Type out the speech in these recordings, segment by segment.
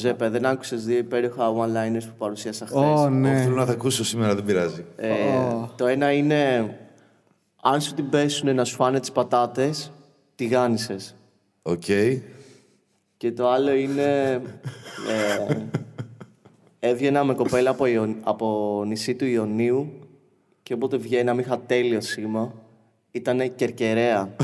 Ζέπε, δεν άκουσες δύο υπέροχα one-liners που παρουσίασα χθες; Ω, ναι. Θέλω να τα ακούσω σήμερα, δεν πειράζει. Ε, Το ένα είναι αν σου την πέσουν να σου φάνε τις πατάτες, τι γάνισες. Οκ. Και το άλλο είναι. Ε, έβγαινα με κοπέλα από, Ιων- από νησί του Ιωνίου και όποτε βγαίναμε είχα τέλειο σήμα. Ήτανε κερκεραία.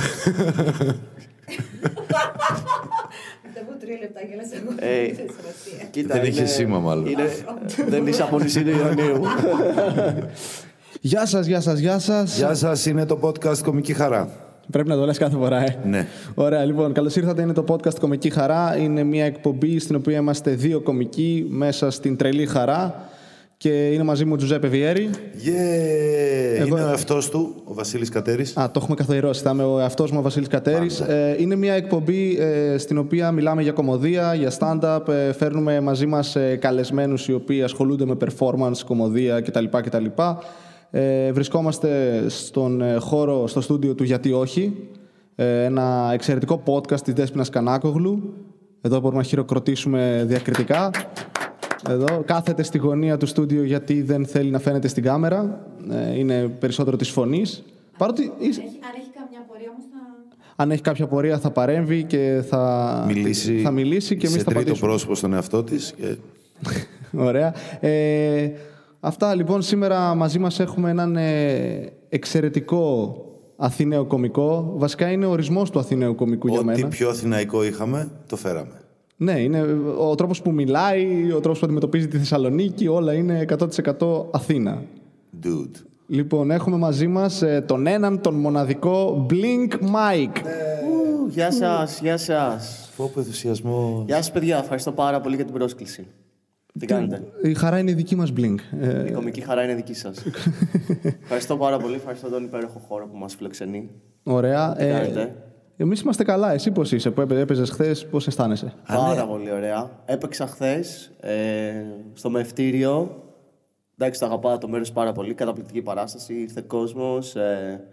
Δεν μου τρία λεπτά γέλασα εγώ. Ε, Δεν σημασία. Κοίτα, Δεν είχε σήμα, μάλλον. είναι- δεν είσαι από νησί του Ιωνίου. Γεια σας, γεια σας, γεια σας. Γεια σας, είναι το podcast Κομική Χαρά. Πρέπει να το λες κάθε φορά, ε. Ναι. Ωραία, λοιπόν, καλώς ήρθατε. Είναι το podcast Κομική Χαρά. Είναι μια εκπομπή στην οποία είμαστε δύο κομικοί μέσα στην τρελή χαρά. Και είναι μαζί μου ο Τζουζέπε Βιέρη. Yeah. Εγώ- Είναι ο εαυτός του, ο Βασίλης Κατέρης. Α, το έχουμε καθοηρώσει. Θα είμαι ο εαυτός μου ο Βασίλης Κατέρης. Ε, είναι μια εκπομπή ε, στην οποία μιλάμε για κομμωδία, για stand-up. Ε, φέρνουμε μαζί μας ε, καλεσμένους οι οποίοι ασχολούνται με performance, κομμωδία κτλ. κτλ. Ε, βρισκόμαστε στον ε, χώρο, στο στούντιο του Γιατί Όχι. Ε, ένα εξαιρετικό podcast της Δέσποινας Κανάκογλου. Εδώ μπορούμε να χειροκροτήσουμε διακριτικά. Εδώ κάθεται στη γωνία του στούντιο γιατί δεν θέλει να φαίνεται στην κάμερα. Ε, είναι περισσότερο της φωνής. Παρότι είσαι- Έχει- Αν έχει καμιά απορία όμως θα. αν έχει κάποια πορεία θα παρέμβει και θα Μιλήσει, θα μιλήσει και εμείς σε θα τρίτο πατήσουμε. πρόσωπο στον εαυτό της. Και... Ωραία. Ε, αυτά λοιπόν σήμερα μαζί μας έχουμε έναν ε, εξαιρετικό Αθηναίος κομικό. Βασικά είναι ο ορισμός του Αθηναίου κομικού για Ό,τι μένα. πιο αθηναϊκό είχαμε, το φέραμε. Ναι, είναι ο τρόπος που μιλάει, ο τρόπος που αντιμετωπίζει τη Θεσσαλονίκη, όλα είναι 100% Αθήνα. Dude. Λοιπόν, έχουμε μαζί μας ε, τον έναν, τον μοναδικό Blink Mike. Ου, Γεια σας, γεια σας. Πω πω ενθουσιασμό. Γεια σας, παιδιά. Ευχαριστώ πάρα πολύ για την πρόσκληση. Τι κάνετε; Η χαρά είναι η δική μας Blink. Ε, Η κομική χαρά είναι δική σας. Ευχαριστώ πάρα πολύ. Ευχαριστώ τον υπέροχο χώρο που μας φιλοξενεί. ωραία. Τι κάνετε; Εμείς είμαστε καλά. Εσύ πώς είσαι; Που έπαι- έπαιζες χθες, πώς αισθάνεσαι; Πάρα πολύ ωραία. Έπαιξα χθες ε, στο μευτήριο. Εντάξει, το αγαπάω το μέρος πάρα πολύ. Καταπληκτική παράσταση. Ήρθε κόσμος. Ε,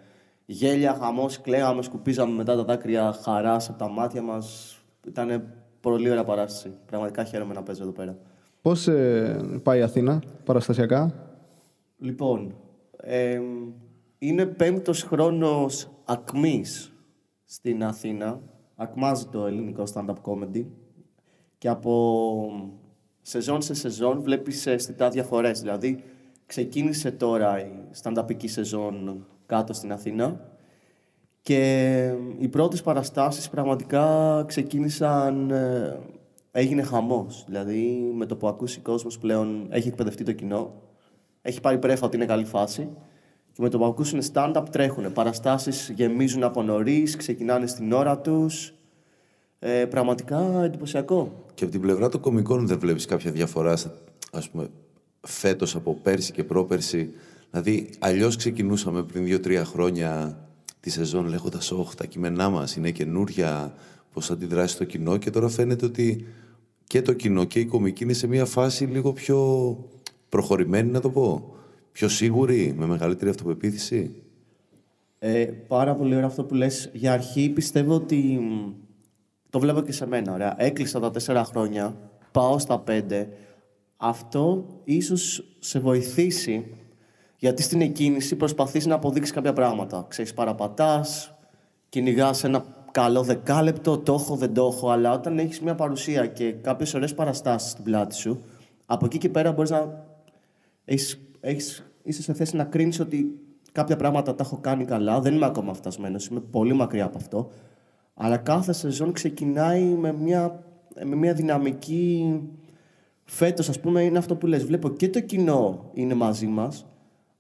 γέλια, χαμός, κλαίγαμε, σκουπίζαμε μετά τα δάκρυα χαράς από τα μάτια μας. Ήταν πολύ ωραία παράσταση. Πραγματικά χαίρομαι να παίζω εδώ πέρα. Πώς ε, πάει η Αθήνα παραστασιακά; Λοιπόν, ε, είναι πέμπτος χρόνος ακμής στην Αθήνα. Ακμάζει το ελληνικό stand-up comedy. Και από σεζόν σε σεζόν βλέπεις αισθητά διαφορές. Δηλαδή, ξεκίνησε τώρα η stand-upική σεζόν κάτω στην Αθήνα. Και οι πρώτες παραστάσεις πραγματικά ξεκίνησαν... ε, έγινε χαμός. Δηλαδή, με το που ακούσει κόσμος πλέον έχει εκπαιδευτεί το κοινό. Έχει πάρει πρέφα ότι είναι καλή φάση. Και με το που ακούσουν stand-up τρέχουν. Παραστάσεις γεμίζουν από νωρίς, ξεκινάνε στην ώρα τους. Ε, πραγματικά εντυπωσιακό. Και από την πλευρά των κομικών δεν βλέπεις κάποια διαφορά, στα- ας πούμε, φέτος από πέρσι και πρόπερσι; Δηλαδή, αλλιώς ξεκινούσαμε πριν δύο-τρία χρόνια τη σεζόν λέγοντας: Όχι, τα κείμενά μας είναι καινούρια, πώς θα αντιδράσει το κοινό. Και τώρα φαίνεται ότι και το κοινό και η κομική είναι σε μια φάση λίγο πιο προχωρημένη, να το πω. Πιο σίγουρη, με μεγαλύτερη αυτοπεποίθηση; Ε, πάρα πολύ ωραίο αυτό που λες. Για αρχή πιστεύω ότι μ, το βλέπω και σε μένα. Ωραία. Έκλεισα τα τέσσερα χρόνια, πάω στα πέντε. Αυτό ίσως σε βοηθήσει γιατί στην εκκίνηση προσπαθείς να αποδείξεις κάποια πράγματα. Ξέρεις, παραπατάς, κυνηγάς ένα καλό δεκάλεπτο, το έχω, δεν το έχω, αλλά όταν έχεις μια παρουσία και κάποιες ωραίες παραστάσεις στην πλάτη σου, από εκεί και πέρα μπορείς να έχεις, έχεις, είσαι σε θέση να κρίνεις ότι κάποια πράγματα τα έχω κάνει καλά. Δεν είμαι ακόμα φτασμένος, είμαι πολύ μακριά από αυτό. Αλλά κάθε σεζόν ξεκινάει με μια, με μια δυναμική... Φέτος, ας πούμε, είναι αυτό που λες. Βλέπω και το κοινό είναι μαζί μας,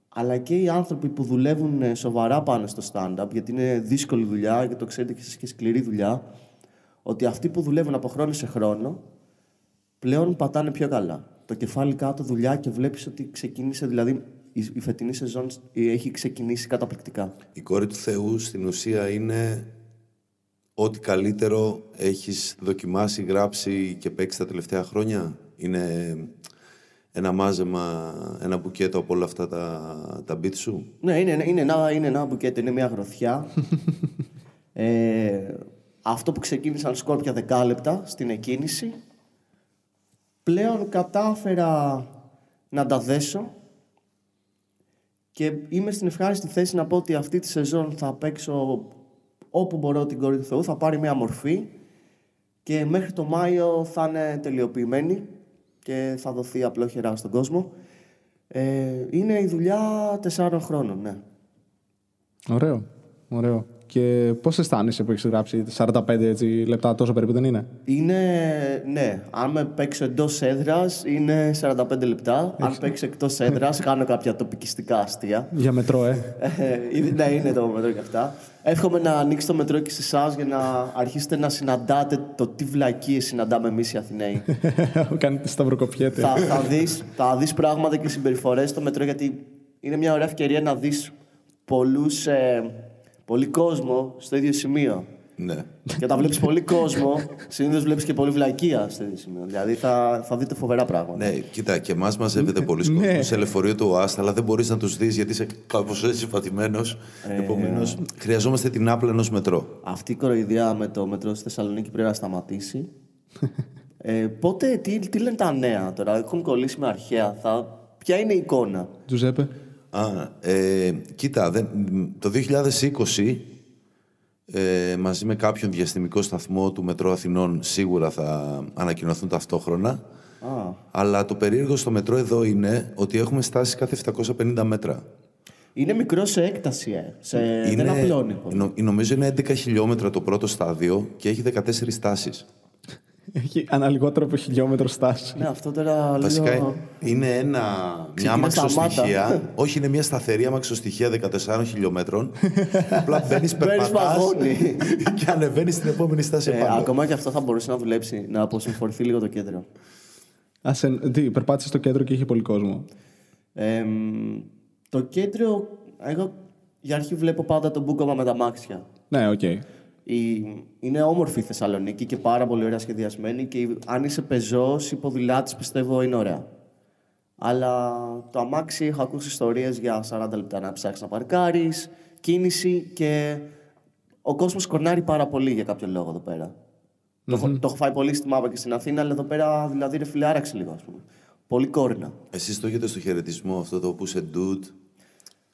αλλά και οι άνθρωποι που δουλεύουν ε, σοβαρά πάνω στο stand-up, γιατί είναι δύσκολη δουλειά και το ξέρετε και εσείς και σκληρή δουλειά, ότι αυτοί που δουλεύουν από χρόνο σε χρόνο, πλέον πατάνε πιο καλά. Το κεφάλι κάτω, δουλειά και βλέπεις ότι ξεκίνησε, δηλαδή η, η φετινή σεζόν έχει ξεκινήσει καταπληκτικά. Η κόρη του Θεού στην ουσία είναι ό,τι καλύτερο έχεις δοκιμάσει, γράψει και παίξει τα τελευταία χρόνια. Είναι ένα μάζεμα, ένα μπουκέτο από όλα αυτά τα, τα beat σου. Ναι, είναι, είναι, ένα, είναι ένα μπουκέτο, είναι μια γροθιά. ε, αυτό που ξεκίνησαν σκόρπια δεκάλεπτα στην εκκίνηση, πλέον κατάφερα να τα δέσω και είμαι στην ευχάριστη θέση να πω ότι αυτή τη σεζόν θα παίξω όπου μπορώ την κόρη του Θεού, θα πάρει μια μορφή και μέχρι το Μάιο θα είναι τελειοποιημένη και θα δοθεί απλόχερα στον κόσμο. Ε, είναι η δουλειά τεσσάρων χρόνων, ναι. Ωραίο. Ωραίο. Και πώς αισθάνεσαι που έχεις γράψει 45 έτσι, λεπτά, τόσο περίπου δεν είναι; Είναι, ναι, αν με παίξω εντός έδρας είναι 45 λεπτά. Αν παίξω εκτός έδρας, κάνω κάποια τοπικιστικά αστεία. Για μετρό, ε. Ε, ναι, είναι το μετρό και αυτά. Εύχομαι να ανοίξει το μετρό και σε εσάς για να αρχίσετε να συναντάτε το τι βλακίε συναντάμε εμείς οι Αθηναίοι. Κάνετε σταυροκοπιέται. θα, θα, δεις, θα δεις πράγματα και συμπεριφορές στο μετρό γιατί είναι μια ωραία ευκαιρία να δεις πολλούς, ε, πολύ κόσμο στο ίδιο σημείο. Ναι. και όταν βλέπεις πολύ κόσμο, συνήθως βλέπεις και πολύ βλακεία στο ίδιο σημείο. Δηλαδή θα, θα δείτε φοβερά πράγματα. Ναι, κοίτα, και εμάς μαζεύεται πολλοί κόσμος Ναι. σε λεωφορείο του ΟΑΣΤ, αλλά δεν μπορείς να τους δεις γιατί είσαι κάπως έτσι πατημένο. Ε, Επομένως, χρειαζόμαστε την άπλα ενός μετρό. Αυτή η κοροϊδιά με το μετρό στη Θεσσαλονίκη πρέπει να σταματήσει. ε, πότε, τι, τι λένε τα νέα τώρα, έχουν κολλήσει με αρχαία. Θα, ποια είναι η εικόνα; Τζουζέπε. Α, ε, κοίτα, δεν, το 2020 ε, μαζί με κάποιον διαστημικό σταθμό του Μετρό Αθηνών σίγουρα θα ανακοινωθούν ταυτόχρονα. Α, Αλλά το περίεργο στο μετρό εδώ είναι ότι έχουμε στάσει κάθε 750 μέτρα. είναι μικρό σε έκταση, ε. Σε, δεν απλώνει. πολύ. νο- νομίζω είναι 11 χιλιόμετρα το πρώτο στάδιο και έχει 14 στάσεις. Έχει αναλυγότερο από χιλιόμετρο στάση. Ναι, αυτό τώρα Βασικά λίγο... είναι ένα, μια Ξεκινά αμαξοστοιχεία. σταμάτα. όχι, είναι μια σταθερή αμαξοστοιχεία 14 χιλιόμετρων. Απλά μπαίνεις, περπατάς βαγόνι. και ανεβαίνεις στην επόμενη στάση Ε, επάνω. ακόμα και αυτό θα μπορούσε να δουλέψει, να αποσυμφορηθεί λίγο το κέντρο. Ας εν- τι, περπάτησες στο κέντρο και είχε πολύ κόσμο. Ε, μ, το κέντρο, εγώ για αρχή βλέπω πάντα το μπούκωμα με τα αμάξια. Ναι, οκ. Η, είναι όμορφη η Θεσσαλονίκη και πάρα πολύ ωραία σχεδιασμένη και η- αν είσαι πεζός ή ποδηλάτης πιστεύω είναι ωραία. Αλλά το αμάξι έχω ακούσει ιστορίες για 40 λεπτά να ψάξεις να παρκάρεις, κίνηση και ο κόσμος κορνάρει πάρα πολύ για κάποιο λόγο εδώ πέρα. Το, έχω, το έχω φάει πολύ στη Μάπα και στην Αθήνα, αλλά εδώ πέρα δηλαδή ρε φίλε άραξε λίγο ας πούμε. Πολύ κόρνα. Εσείς το έχετε στο χαιρετισμό αυτό το που είσαι dude;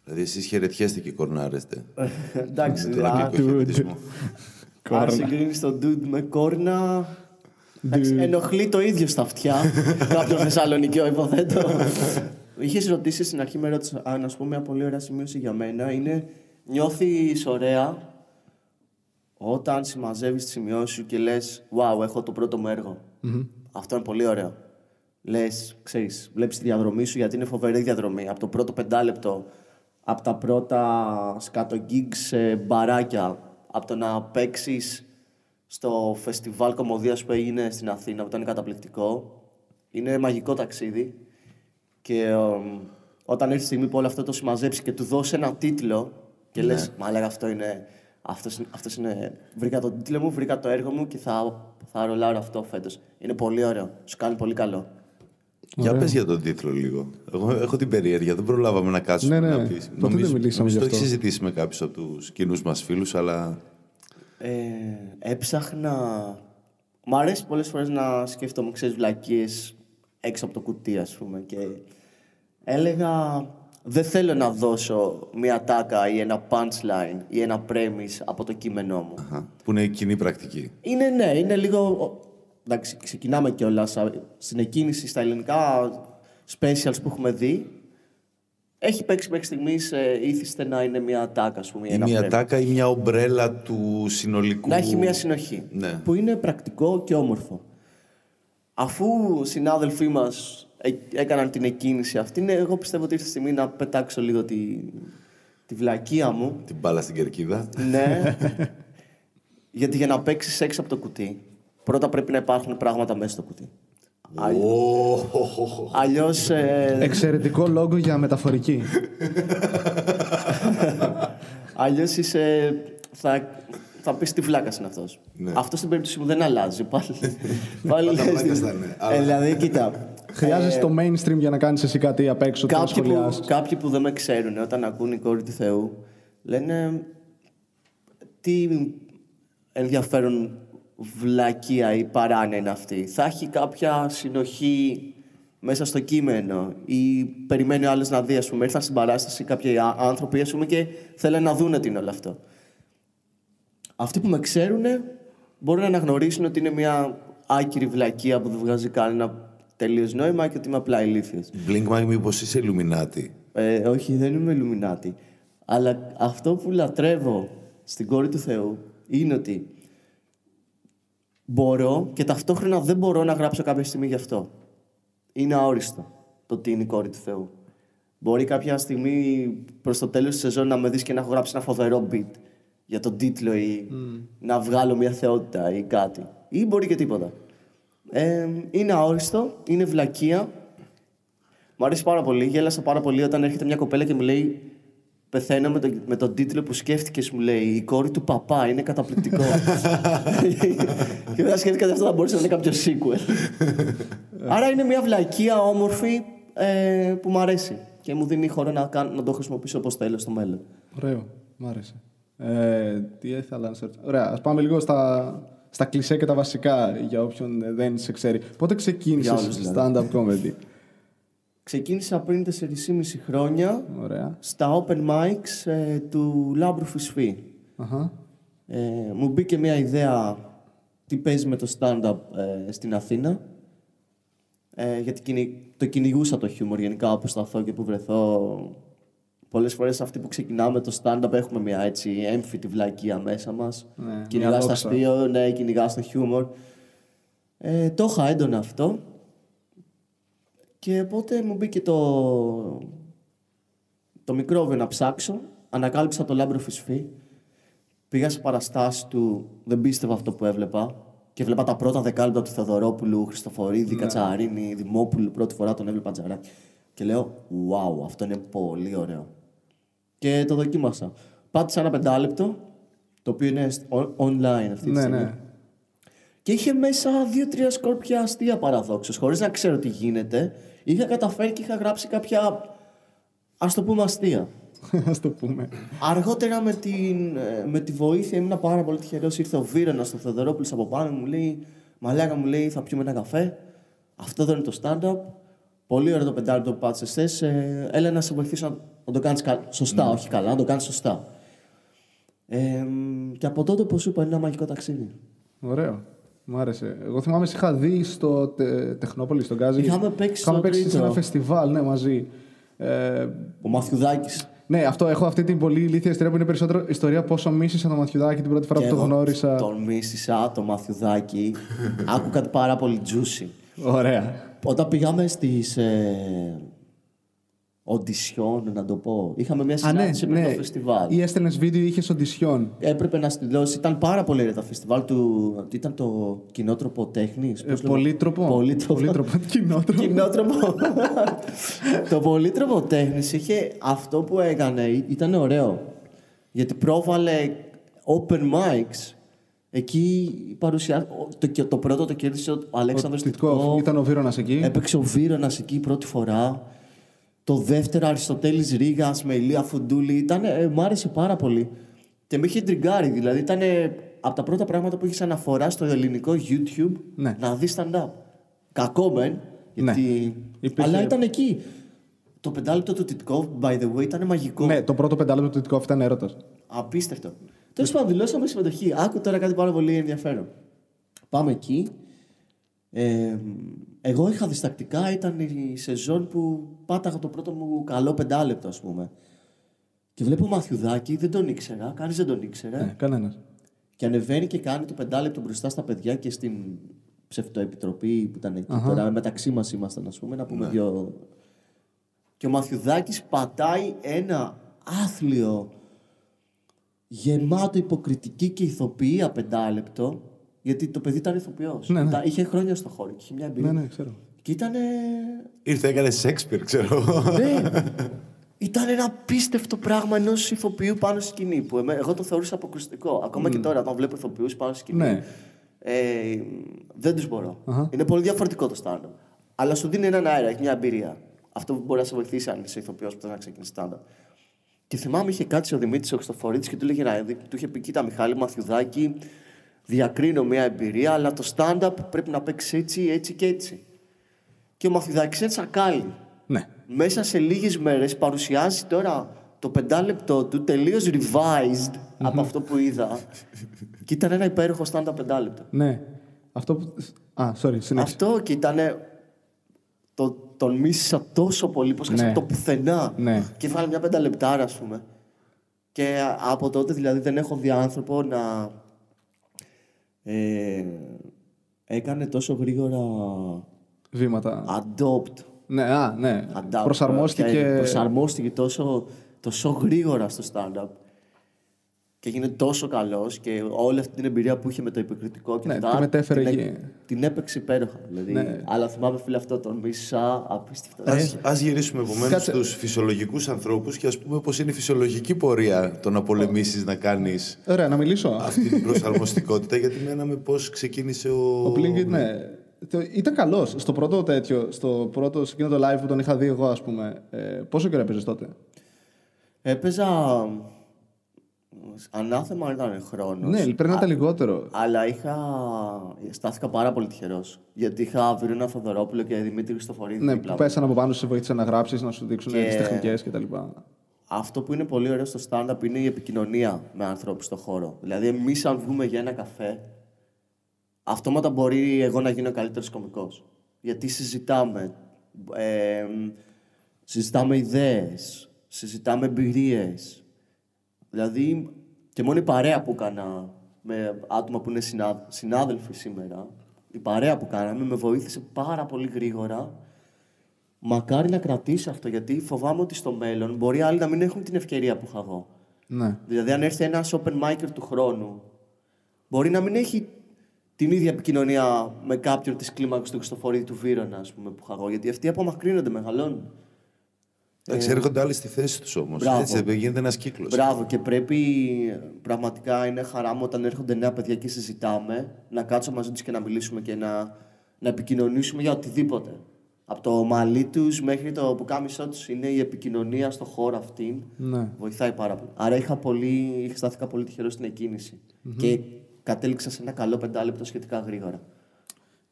Δηλαδή εσείς χαιρετιέστε και κορνάρεστε. Εντάξει, Με τον α, αγγλικό dude. χαιρετισμό. αν συγκρίνεις τον dude με κόρνα, εντάξει, ενοχλεί το ίδιο στα αυτιά κάποιον Θεσσαλονικιό υποθέτω. Είχες ρωτήσει στην αρχή με ρώτησε, α, να σου πω μια πολύ ωραία σημείωση για μένα. Είναι νιώθεις ωραία όταν συμμαζεύεις τις σημειώσεις σου και λες «Wow, έχω το πρώτο μου έργο». Αυτό είναι πολύ ωραίο. Λες, ξέρεις, βλέπεις τη διαδρομή σου γιατί είναι φοβερή διαδρομή. Από το πρώτο πεντάλεπτο, από τα πρώτα σκάτω gigs σε μπαράκια, από το να παίξεις στο φεστιβάλ κομμωδίας που έγινε στην Αθήνα, που ήταν καταπληκτικό. Είναι μαγικό ταξίδι. Και εμ, όταν έρθει η στιγμή που όλο αυτό το συμμαζέψεις και του δώσεις ένα τίτλο και Ναι. λες, μα λέγα αυτό είναι, αυτός, είναι- αυτός είναι, βρήκα τον τίτλο μου, βρήκα το έργο μου και θα, θα ρολάρω αυτό φέτος. Είναι πολύ ωραίο, σου κάνει πολύ καλό. Για πες για τον τίτλο λίγο. Εγώ έχω την περιέργεια, δεν προλάβαμε να κάτσουμε Ναι, ναι. να πεις. Ποτέ δεν μιλήσαμε νομίζω γι' το αυτό; έχεις συζητήσει με κάποιους από τους κοινούς μας φίλους, αλλά Ε, έψαχνα... Μ' αρέσει πολλές φορές να σκέφτομαι, ξέρεις, βλακίες έξω από το κουτί, ας πούμε. Και έλεγα, δεν θέλω να δώσω μια τάκα ή ένα punchline ή ένα premise από το κείμενό μου. αχα, που είναι κοινή πρακτική. Είναι, ναι, είναι λίγο... Εντάξει, ξεκινάμε κιόλας στην εκκίνηση στα ελληνικά specials που έχουμε δει. Έχει παίξει μέχρι στιγμής ε, ήθιστε να είναι μια τάκα, ας πούμε. ή Ή ένα μια premise. τάκα ή μια ομπρέλα του συνολικού. Να έχει μια συνοχή. Ναι. Που είναι πρακτικό και όμορφο. Αφού συνάδελφοί μας έκαναν την εκκίνηση αυτή, ναι, εγώ πιστεύω ότι ήρθε η στιγμή να πετάξω λίγο τη, τη βλακεία μου. Την μπάλα στην κερκίδα. ναι. Γιατί για να παίξεις έξω από το κουτί, πρώτα πρέπει να υπάρχουν πράγματα μέσα στο κουτί. Αλλιώς. Εξαιρετικό λόγο για μεταφορική. Αλλιώς είσαι... Θα, θα πεις τι βλάκας είναι αυτός. Ναι. Αυτό στην περίπτωση μου δεν αλλάζει. Πάλι, πάλι Πάντα λες βλάκας την- θα είναι, Ε, αλλά- δηλαδή, κοίτα. Χρειάζεσαι ε, το mainstream για να κάνεις εσύ κάτι απ' έξω, το να κάποιοι, που, σχολιάσεις. κάποιοι που δεν με ξέρουν, όταν ακούν η κόρη του Θεού, λένε τι ενδιαφέρον βλακεία ή παράνοια είναι αυτή. Θα έχει κάποια συνοχή μέσα στο κείμενο ή περιμένει ο άλλος να δει, ας πούμε, ήρθαν στην παράσταση κάποιοι α- άνθρωποι, ας πούμε, και θέλουν να δούνε τι είναι όλο αυτό. Αυτοί που με ξέρουν μπορούν να αναγνωρίσουν ότι είναι μια άκυρη βλακεία που δεν βγάζει κανένα τελείως νόημα και ότι είμαι απλά ηλίθιος. Blink Mike, μήπως είσαι Illuminati; Ε, όχι, δεν είμαι Illuminati. Αλλά αυτό που λατρεύω στην κόρη του Θεού είναι ότι μπορώ και ταυτόχρονα δεν μπορώ να γράψω κάποια στιγμή γι' αυτό. Είναι αόριστο το τι είναι η κόρη του Θεού. Μπορεί κάποια στιγμή προς το τέλος της σεζόν να με δεις και να έχω γράψει ένα φοβερό beat για τον τίτλο ή να βγάλω μια θεότητα ή κάτι. Ή μπορεί και τίποτα. Ε, είναι αόριστο, είναι βλακεία. Μου αρέσει πάρα πολύ. Γέλασα πάρα πολύ όταν έρχεται μια κοπέλα και μου λέει Πεθαίνω με, τον- με τον τίτλο που σκέφτηκες, μου λέει Η κόρη του παπά είναι καταπληκτικό. και μετά σκέφτηκα ότι αυτό θα μπορούσε να είναι κάποιος sequel. Άρα είναι μια βλακεία όμορφη ε, που μου αρέσει και μου δίνει χώρο να, κάνω, να το χρησιμοποιήσω όπως θέλω στο μέλλον. Ωραίο. Μ' άρεσε. Ε, τι ήθελα να σε ρωτήσω; Ωραία, ας πάμε λίγο στα, στα κλισέ και τα βασικά για όποιον ε, δεν σε ξέρει. Πότε Για ξεκίνησες όλους, δηλαδή. stand-up comedy; Ξεκίνησα πριν 4,5 χρόνια Ωραία. στα open mics ε, του Λάμπρου Φυσφή. Αχα. Ε, μου μπήκε μια ιδέα τι παίζει με το stand-up ε, στην Αθήνα. Ε, γιατί κυνη- το κυνηγούσα το χιούμορ γενικά όπου σταθώ και που βρεθώ. Πολλές φορές αυτοί που ξεκινάμε το stand-up έχουμε μια έτσι έμφυτη βλακεία μέσα μας. Ναι, μια κυνηγάς το δόξα. αστείο, ναι, κυνηγάς το χιούμορ. Ε, το είχα έντονα αυτό. Και οπότε μου μπήκε το, το μικρόβιο να ψάξω. Ανακάλυψα το Λάμπρο Φισφή. Πήγα σε παραστάσεις του, δεν πίστευα αυτό που έβλεπα. Και βλέπα τα πρώτα δεκάλεπτα του Θεοδωρόπουλου, Χριστοφορίδη, Κατσαρίνη, Δημόπουλου. Πρώτη φορά τον έβλεπα τζαράκι. Και λέω, wow, αυτό είναι πολύ ωραίο. Και το δοκίμασα. Πάτησα ένα πεντάλεπτο, το οποίο είναι στο- on- online αυτή τη Ναι, στιγμή. ναι. Και είχε μέσα δύο-τρία σκόρπια αστεία παραδόξως, χωρίς να ξέρω τι γίνεται. Είχα καταφέρει και είχα γράψει κάποια ας το πούμε αστεία. Ας το πούμε. Αργότερα με, την, ε, με τη βοήθεια ήμουν πάρα πολύ τυχερός. Ήρθε ο Βίρονα στο Θεοδωρόπουλος από πάνω μου λέει: Μαλάκα μου λέει, θα πιούμε ένα καφέ. Αυτό δεν είναι το stand-up. Πολύ ωραίο το πεντάλεπτο που πάτησες χθε. Ε, έλα να σε βοηθήσω να, να το κάνεις σωστά, όχι καλά, να το κάνεις σωστά. Ε, και από τότε, όπω σου είπα, είναι ένα μαγικό ταξίδι. Ωραίο. Μ' άρεσε. Εγώ θυμάμαι, σε είχα δει στο τε, Τεχνόπολη, στον Γκάζι. Είχαμε παίξει Είχαμε στο παίξει σε τρίτο. ένα φεστιβάλ, ναι, μαζί. Ε, Ο Μαθιουδάκης. ναι, αυτό έχω αυτή την πολύ ηλίθια ιστορία που είναι περισσότερο ιστορία πόσο μίσησα το Μαθιουδάκι την πρώτη φορά που το γνώρισα. Τον μίσησα, το Μαθιουδάκη. Άκου κάτι πάρα πολύ juicy. Ωραία. Όταν πήγαμε στις ε, οντισιόν, να το πω, είχαμε μια Α, ναι, συνάντηση με ναι. το φεστιβάλ. Ή έστελνες βίντεο ή είχες οντισιόν. Έπρεπε να στη δώσει. Ήταν πάρα πολύ ωραίο το φεστιβάλ του. Τι ήταν το κοινότροπο τέχνης. Ε, πολύτροπο. Πολύτροπο. Πολύτροπο. Κοινότροπο. Κοινότροπο. το πολύτροπο τέχνης είχε αυτό που έκανε. ήταν ωραίο. Γιατί πρόβαλε open mics. Εκεί παρουσιά... το, το πρώτο το κέρδισε ο Αλέξανδρος Τιτκόφ. Τιτκόφ. Ήταν ο Βίρονας εκεί. Έπαιξε ο Βίρονας εκεί πρώτη φορά. Το δεύτερο Αριστοτέλης Ρήγας με Ηλία Φουντούλη. Ήταν, ε, μ' άρεσε πάρα πολύ. Και με είχε τριγκάρει. Δηλαδή ήταν από τα πρώτα πράγματα που είχε αναφορά στο ελληνικό YouTube Ναι. να δεις stand-up. Κακό μεν. Γιατί... Υπήρχε- Αλλά ήταν εκεί. Το πεντάλεπτο του Τιτκόφ, by the way, ήταν μαγικό. Ναι, το πρώτο πεντάλεπτο του Τιτκόφ ήταν έρωτας. Απίστευτο. Τέλος πάντων, δηλώσαμε συμμετοχή. Άκου τώρα κάτι πάρα πολύ ενδιαφέρον. Πάμε εκεί. Ε, εγώ είχα διστακτικά, ήταν η σεζόν που πάταγα το πρώτο μου καλό πεντάλεπτο, ας πούμε. Και βλέπω Μαθιουδάκη, δεν τον ήξερα, κανείς δεν τον ήξερε. Ναι, κανένας. Και ανεβαίνει και κάνει το πεντάλεπτο μπροστά στα παιδιά και στην ψευτοεπιτροπή που ήταν εκεί. Τώρα μεταξύ μας ήμασταν, ας πούμε, να πούμε δύο. Και ο Μαθιουδάκης πατάει ένα άθλιο, γεμάτο υποκριτική και ηθοποιία πεντάλεπτο, γιατί το παιδί ήταν ηθοποιός. Ναι, ναι. Είχε χρόνια στο χώρο και είχε μια εμπειρία. Ναι, ναι, ξέρω. Και ήταν. Ήρθε, έκανε Σέξπιρ, ξέρω εγώ. ναι. Ήταν ένα απίστευτο πράγμα ενός ηθοποιού πάνω στη σκηνή. Που εμέ- εγώ το θεωρούσα αποκρουστικό. Ακόμα και τώρα, όταν βλέπω ηθοποιούς πάνω στη σκηνή. Ναι. Ε, δεν τους μπορώ. Είναι πολύ διαφορετικό το stand-up. Αλλά σου δίνει έναν αέρα, έχει μια εμπειρία. Αυτό που μπορεί να σε βοηθήσει αν είσαι ηθοποιός που θέλει να ξεκινήσεις stand-up. Και θυμάμαι είχε κάτσει ο Δημήτρης ο Χριστοφορίδη και του, έλεγε, να δει- του είχε πει: Κοίτα, Μιχάλη Μαθιουδάκη, διακρίνω μια εμπειρία, αλλά το stand-up πρέπει να παίξει έτσι, έτσι και έτσι. Και ο Μαθηδάκης είναι τσακάλι. Ναι. Μέσα σε λίγες μέρες παρουσιάζει τώρα το πεντάλεπτό του τελείως revised από αυτό που είδα. και ήταν ένα υπέροχο stand-up πεντάλεπτο. Ναι. Αυτό που... Α, sorry, συνέχισε. Αυτό και ήταν. Το, τον μίσησα τόσο πολύ πως Ναι. ναι. το πουθενά. Ναι. Και βάλει μια πέντα λεπτάρα, ας πούμε. Και α- από τότε δηλαδή δεν έχω δει άνθρωπο να. Ε, έκανε τόσο γρήγορα Βήματα. adopt. Ναι, α, ναι. adapt Προσαρμόστηκε. και προσαρμόστηκε τόσο, τόσο γρήγορα στο stand-up. Και έγινε τόσο καλός και όλη αυτή την εμπειρία που είχε με το υποκριτικό και Ναι, αυτά, τη μετέφερε την, εκεί. την έπαιξε υπέροχα. Δηλαδή, Ναι. Αλλά θυμάμαι φίλε αυτό τον μίσα απίστευτα. Ας, ας γυρίσουμε επομένως Κάτσε. στους φυσιολογικούς ανθρώπους και ας πούμε πως είναι η φυσιολογική πορεία το να πολεμήσεις να κάνεις Ωραία, να μιλήσω. αυτή την προσαρμοστικότητα γιατί μέναμε πώς ξεκίνησε ο... Ο Blinkit, ναι. Το- Ήταν καλός. Στο πρώτο τέτοιο, στο πρώτο, σε εκείνο το live που τον είχα δει εγώ, ας πούμε. Ε, πόσο καιρό έπαιζες τότε; Έπαιζα. Ανάθεμα ήταν χρόνος. Ναι, πρέπει να ήταν λιγότερο. Αλλά είχα... στάθηκα πάρα πολύ τυχερός. Γιατί είχα Βυρίνα Θοδωρόπουλο και Δημήτρη Χριστοφορίδη. Ναι, δίπλα που μου. πέσαν από πάνω σου, σε βοήθησαν να γράψεις, να σου δείξουν Και- τις τεχνικές κτλ. Αυτό που είναι πολύ ωραίο στο stand-up είναι η επικοινωνία με ανθρώπους στον χώρο. Δηλαδή, εμείς αν βγούμε για ένα καφέ, αυτόματα μπορεί εγώ να γίνω καλύτερος κωμικός. Γιατί συζητάμε. Ε, συζητάμε ιδέες, συζητάμε εμπειρίες. Δηλαδή, και μόνο η παρέα που έκανα με άτομα που είναι συνά- συνάδελφοι σήμερα, η παρέα που κάναμε με βοήθησε πάρα πολύ γρήγορα Μακάρι να κρατήσω αυτό, γιατί φοβάμαι ότι στο μέλλον μπορεί άλλοι να μην έχουν την ευκαιρία που είχα εγώ. Ναι. Δηλαδή, αν έρθει ένας open micer του χρόνου, μπορεί να μην έχει την ίδια επικοινωνία με κάποιον της κλίμακα του Χριστοφορίδη του Βύρονα, ας πούμε, που είχα εγώ. Γιατί αυτοί απομακρύνονται, μεγαλώνουν. Εντάξει, έρχονται άλλοι στη θέση τους όμως. Μπράβο. Έτσι δεν γίνεται ένας κύκλος. Μπράβο, και πρέπει πραγματικά είναι χαρά μου όταν έρχονται νέα παιδιά και συζητάμε να κάτσω μαζί τους και να μιλήσουμε και να, να επικοινωνήσουμε για οτιδήποτε. Από το μαλλί τους μέχρι το πουκάμισό τους είναι η επικοινωνία στο χώρο αυτήν. Ναι. Βοηθάει πάρα πολύ. Άρα είχα πολύ, είχα στάθηκα πολύ τυχερό στην εκκίνηση. Και κατέληξα σε ένα καλό πεντάλεπτο σχετικά γρήγορα.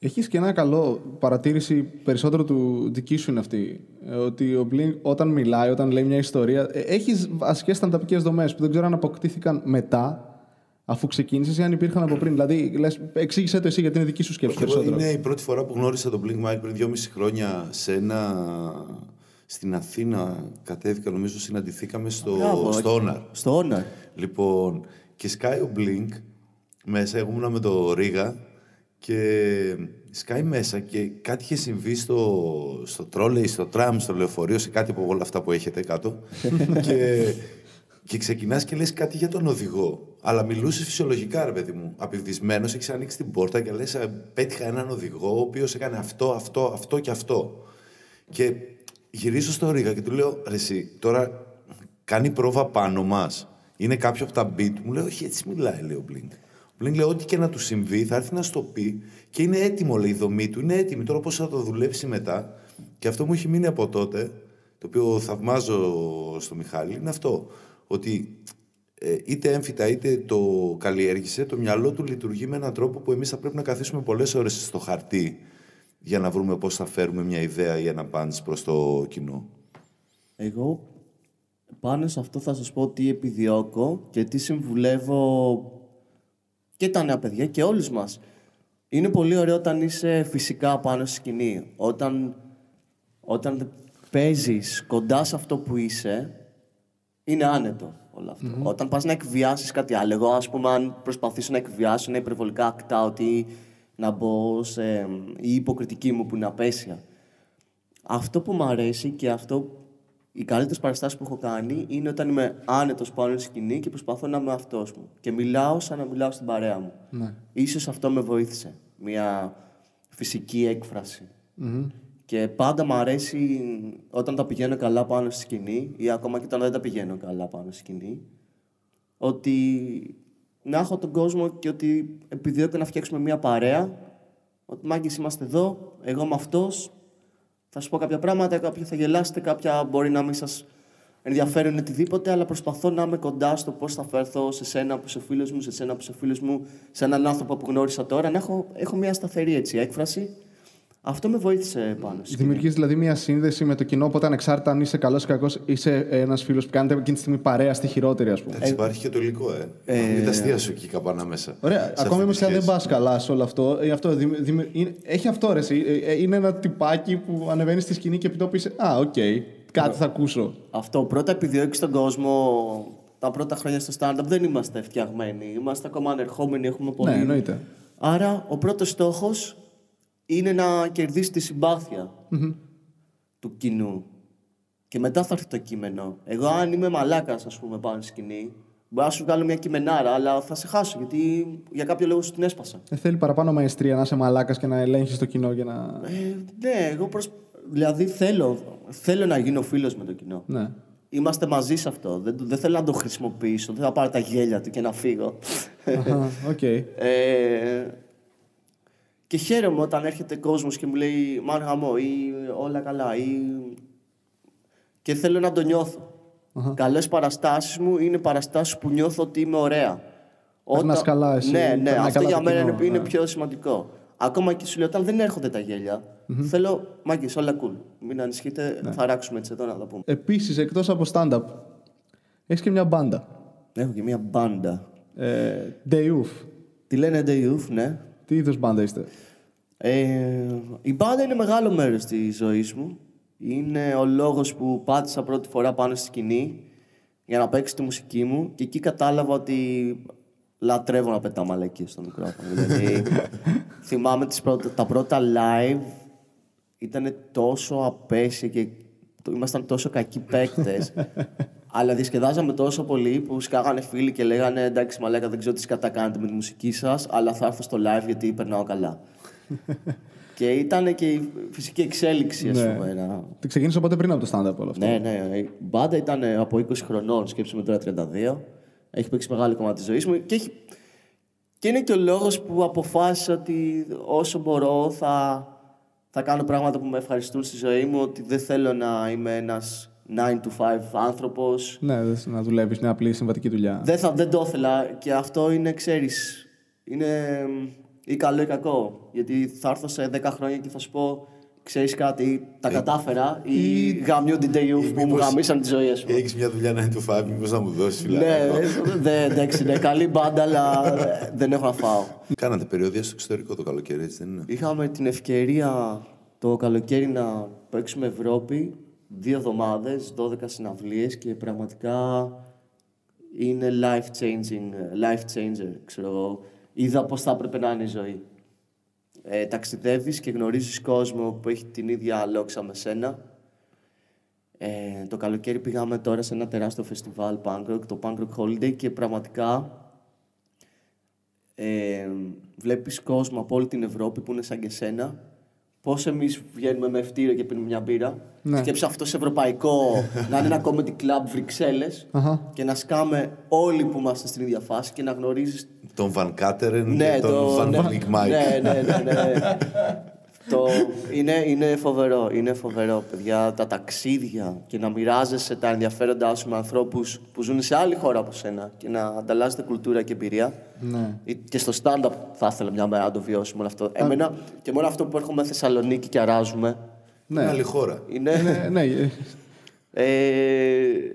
Έχεις και ένα καλό παρατήρηση περισσότερο του δική σου είναι αυτή. Ε, Ότι ο Blink όταν μιλάει, όταν λέει μια ιστορία, έχεις βασικές στανταπικέ δομές που δεν ξέρω αν αποκτήθηκαν μετά, αφού ξεκίνησες ή αν υπήρχαν από πριν. Δηλαδή, λες, εξήγησε το εσύ γιατί είναι δική σου σκέψη Εγώ περισσότερο. είναι η πρώτη φορά που γνώρισα τον Blink Mike πριν δυόμιση χρόνια σε ένα... Στην Αθήνα κατέβηκα, νομίζω συναντηθήκαμε στο, Μπράβο, στο Honor. Στο Honor. Λοιπόν, και σκάει ο Blink μέσα, εγώ ήμουνα με το Ρίγα και σκάει μέσα και κάτι είχε συμβεί στο, στο τρόλεϊ, στο τραμ, στο λεωφορείο, σε κάτι από όλα αυτά που έχετε κάτω. και, και ξεκινάς και λες κάτι για τον οδηγό. Αλλά μιλούσες φυσιολογικά, ρε παιδί μου. Απειβδισμένο, έχεις ανοίξει την πόρτα και λες: Πέτυχα έναν οδηγό, ο οποίος έκανε αυτό, αυτό, αυτό και αυτό. Και γυρίζω στο Ρίγα και του λέω: Ρε, εσύ, τώρα κάνει πρόβα πάνω μας. Είναι κάποιο από τα beat. Μου λέει: Όχι, έτσι μιλάει, λέει ο Blink. Ο Blink λέει: Ό,τι και να του συμβεί, θα έρθει να στο πει και είναι έτοιμο, λέει η δομή του. Είναι έτοιμη. Τώρα πώς θα το δουλέψει μετά. Και αυτό μου έχει μείνει από τότε, το οποίο θαυμάζω στο Μιχάλη, είναι αυτό. Ότι ε, είτε έμφυτα είτε το καλλιέργησε, το μυαλό του λειτουργεί με έναν τρόπο που εμείς θα πρέπει να καθίσουμε πολλές ώρες στο χαρτί για να βρούμε πώς θα φέρουμε μια ιδέα ή ένα punch προς το κοινό. Εγώ πάνω σε αυτό θα σας πω τι επιδιώκω και τι συμβουλεύω και τα νέα παιδιά και όλους μας. Είναι πολύ ωραίο όταν είσαι φυσικά πάνω στη σκηνή. Όταν, όταν παίζεις κοντά σε αυτό που είσαι, είναι άνετο όλο αυτό. Όταν πας να εκβιάσεις κάτι άλλο, εγώ ας πούμε αν προσπαθήσω να εκβιάσω ένα υπερβολικά act out ή να μπω σε η υποκριτική μου που είναι απέσια. Αυτό που μου αρέσει και αυτό οι καλύτερες παραστάσεις που έχω κάνει είναι όταν είμαι άνετος πάνω στη σκηνή και προσπαθώ να είμαι αυτός μου. Και μιλάω σαν να μιλάω στην παρέα μου. Ναι. Ίσως αυτό με βοήθησε. Μια φυσική έκφραση. Και πάντα μου αρέσει όταν τα πηγαίνω καλά πάνω στη σκηνή ή ακόμα και όταν δεν τα πηγαίνω καλά πάνω στη σκηνή ότι να έχω τον κόσμο και ότι επιδιώκω να φτιάξουμε μια παρέα ότι μάγκες είμαστε εδώ, εγώ είμαι αυτός θα σου πω κάποια πράγματα, κάποια θα γελάσετε, κάποια μπορεί να μην σας ενδιαφέρον είναι οτιδήποτε, αλλά προσπαθώ να είμαι κοντά στο πώς θα φέρθω σε σένα που είσαι φίλο μου, σε σένα που είσαι φίλο μου, σε έναν άνθρωπο που γνώρισα τώρα. Να έχω, έχω μια σταθερή έτσι, έκφραση. Αυτό με βοήθησε πάνω. στη σκηνή. Δημιουργείς δηλαδή μια σύνδεση με το κοινό, οπότε ανεξάρτητα αν είσαι καλός ή κακός, είσαι ένας φίλος που κάνετε εκείνη τη στιγμή παρέα στη χειρότερη, ας πούμε. Εντάξει, υπάρχει και το υλικό, ε. Μην τα αστεία σου εκεί καπάνα μέσα. Ωραία, Σε ακόμη αυτή όμω τη και αν δεν σχέση. πας καλά σε όλο αυτό, ε, αυτό δημι- δημι- είναι- έχει αυτό ρε. εσύ. Ε, ε, Είναι ένα τυπάκι που ανεβαίνει στη σκηνή και επιτόπου είσαι. Α, οκ, κάτι θα ακούσω. Αυτό πρώτα επιδιώκεις στον κόσμο τα πρώτα χρόνια στο stand-up δεν είμαστε φτιαγμένοι. Είμαστε ακόμα ανερχόμενοι, έχουμε πολύ. Ναι, εννοείται. Άρα ο πρώτος στόχος είναι να κερδίσεις τη συμπαθεια του κοινού. Και μετά θα έρθει το κείμενο. Εγώ αν είμαι μαλάκας, ας πούμε, πάνω στη σκηνή, μπορώ να σου βγάλω μια κειμενάρα, αλλά θα σε χάσω, γιατί για κάποιο λόγο σου την έσπασα. Ε, θέλει παραπάνω μαεστρία να είσαι μαλάκας και να ελέγχεις το κοινό και να. Ε, ναι, εγώ προσ... δηλαδή θέλω, θέλω να γίνω φίλος με το κοινό. Ναι. Είμαστε μαζί σε αυτό. Δεν, δεν θέλω να το χρησιμοποιήσω. Δεν θα πάρω τα γέλια του και να φύγω. Αχα, Οκ. Ε, και χαίρομαι όταν έρχεται κόσμος και μου λέει «Man γαμώ» ή «Όλα καλά» ή... και θέλω να το νιώθω. Καλές παραστάσεις μου είναι παραστάσεις που νιώθω ότι είμαι ωραία. Περνάς καλά εσύ, Ναι, ναι, περνάει αυτό καλά για το μένα κοινό, είναι, είναι ναι. πιο σημαντικό. Ακόμα και σου λέω, όταν δεν έρχονται τα γέλια, θέλω, μάγκες, όλα cool. Μην ανησυχείτε, Ναι. θα ράξουμε έτσι εδώ να τα πούμε. Επίσης, εκτός από stand-up, έχεις και μια μπάντα. Έχω και μια μπάντα. Ε, Dayoof. Τη λένε The Youth, ναι. Τι είδος μπάντα είστε; Ε, η μπάντα είναι μεγάλο μέρος της ζωής μου. Είναι ο λόγος που πάτησα πρώτη φορά πάνω στη σκηνή για να παίξει τη μουσική μου και εκεί κατάλαβα ότι λατρεύω να πετάω μαλακίες στο μικρόφωνο. δηλαδή, θυμάμαι τις πρώτα, τα πρώτα live ήταν τόσο απέσια και το- ήμασταν τόσο κακοί παίκτες αλλά διασκεδάζαμε τόσο πολύ που σκάγανε φίλοι και λέγανε εντάξει μαλάκα δεν ξέρω τι σκατά κάνετε με τη μουσική σας αλλά θα έρθω στο live γιατί περνάω καλά. και ήταν και η φυσική εξέλιξη ας Ναι. πούμε. να- Τι ξεκίνησε οπότε πριν από το stand-up όλο αυτό. ναι, ναι. Η μπάντα ήταν από 20 χρονών, σκέψουμε τώρα 32. Έχει παίξει μεγάλο κομμάτι της ζωής μου και, έχει... και είναι και ο λόγος που αποφάσισα ότι όσο μπορώ θα, θα κάνω πράγματα που με ευχαριστούν στη ζωή μου. Ότι δεν θέλω να είμαι ένας 9 to 5 άνθρωπος. Ναι, δες, να δουλεύεις μια απλή συμβατική δουλειά. Δεν, θα, δεν το ήθελα και αυτό είναι, ξέρεις, είναι μ, ή καλό ή κακό. Γιατί θα έρθω σε 10 χρόνια και θα σου πω, ξέρεις κάτι, τα κατάφερα ή γαμιούν την day off που μου μήπως- γαμίσαν τη ζωή, ας πούμε. Έχεις μια δουλειά 9 to 5, μήπως να μου δώσεις Ναι, φιλάκι. δε- εντάξει, είναι καλή μπάντα, αλλά ε, δεν έχω να φάω. Κάνατε περιόδια στο εξωτερικό το καλοκαίρι, έτσι δεν είναι; Είχαμε την ευκαιρία το καλοκαίρι να παίξουμε Ευρώπη, δύο εβδομάδες, 12 συναυλίες και πραγματικά είναι life changing, life changer, ξέρω εγώ. Είδα πώς θα έπρεπε να είναι η ζωή. Ε, ταξιδεύεις και γνωρίζεις κόσμο που έχει την ίδια λόξα με σένα. Ε, το καλοκαίρι πήγαμε τώρα σε ένα τεράστιο φεστιβάλ punk rock, το Punk Rock Holiday και πραγματικά ε, βλέπεις κόσμο από όλη την Ευρώπη που είναι σαν και σένα. Πώς εμείς βγαίνουμε με ευτήριο και πίνουμε μια μπύρα. Ναι. Σκέψε αυτό σε ευρωπαϊκό να είναι ένα comedy club Βρυξέλλες Αχα. και να σκάμε όλοι που είμαστε στην ίδια φάση και να γνωρίζεις Τον Βαν Κάτερεν ναι, και τον το, Βαν ναι, Blink Mike. ναι, ναι, ναι, ναι. το, είναι, είναι φοβερό, είναι φοβερό, παιδιά, τα ταξίδια και να μοιράζεσαι τα ενδιαφέροντά σου με ανθρώπους που ζουν σε άλλη χώρα από σένα και να ανταλλάσσετε κουλτούρα και εμπειρία. Ναι. Ή- Και στο stand-up θα ήθελα μια μέρα να το βιώσουμε όλο αυτό. Εμένα και μόνο αυτό που έρχομαι Θεσσαλονίκη και αράζουμε, Είναι άλλη χώρα. είναι, Ναι, ναι, ε, ε,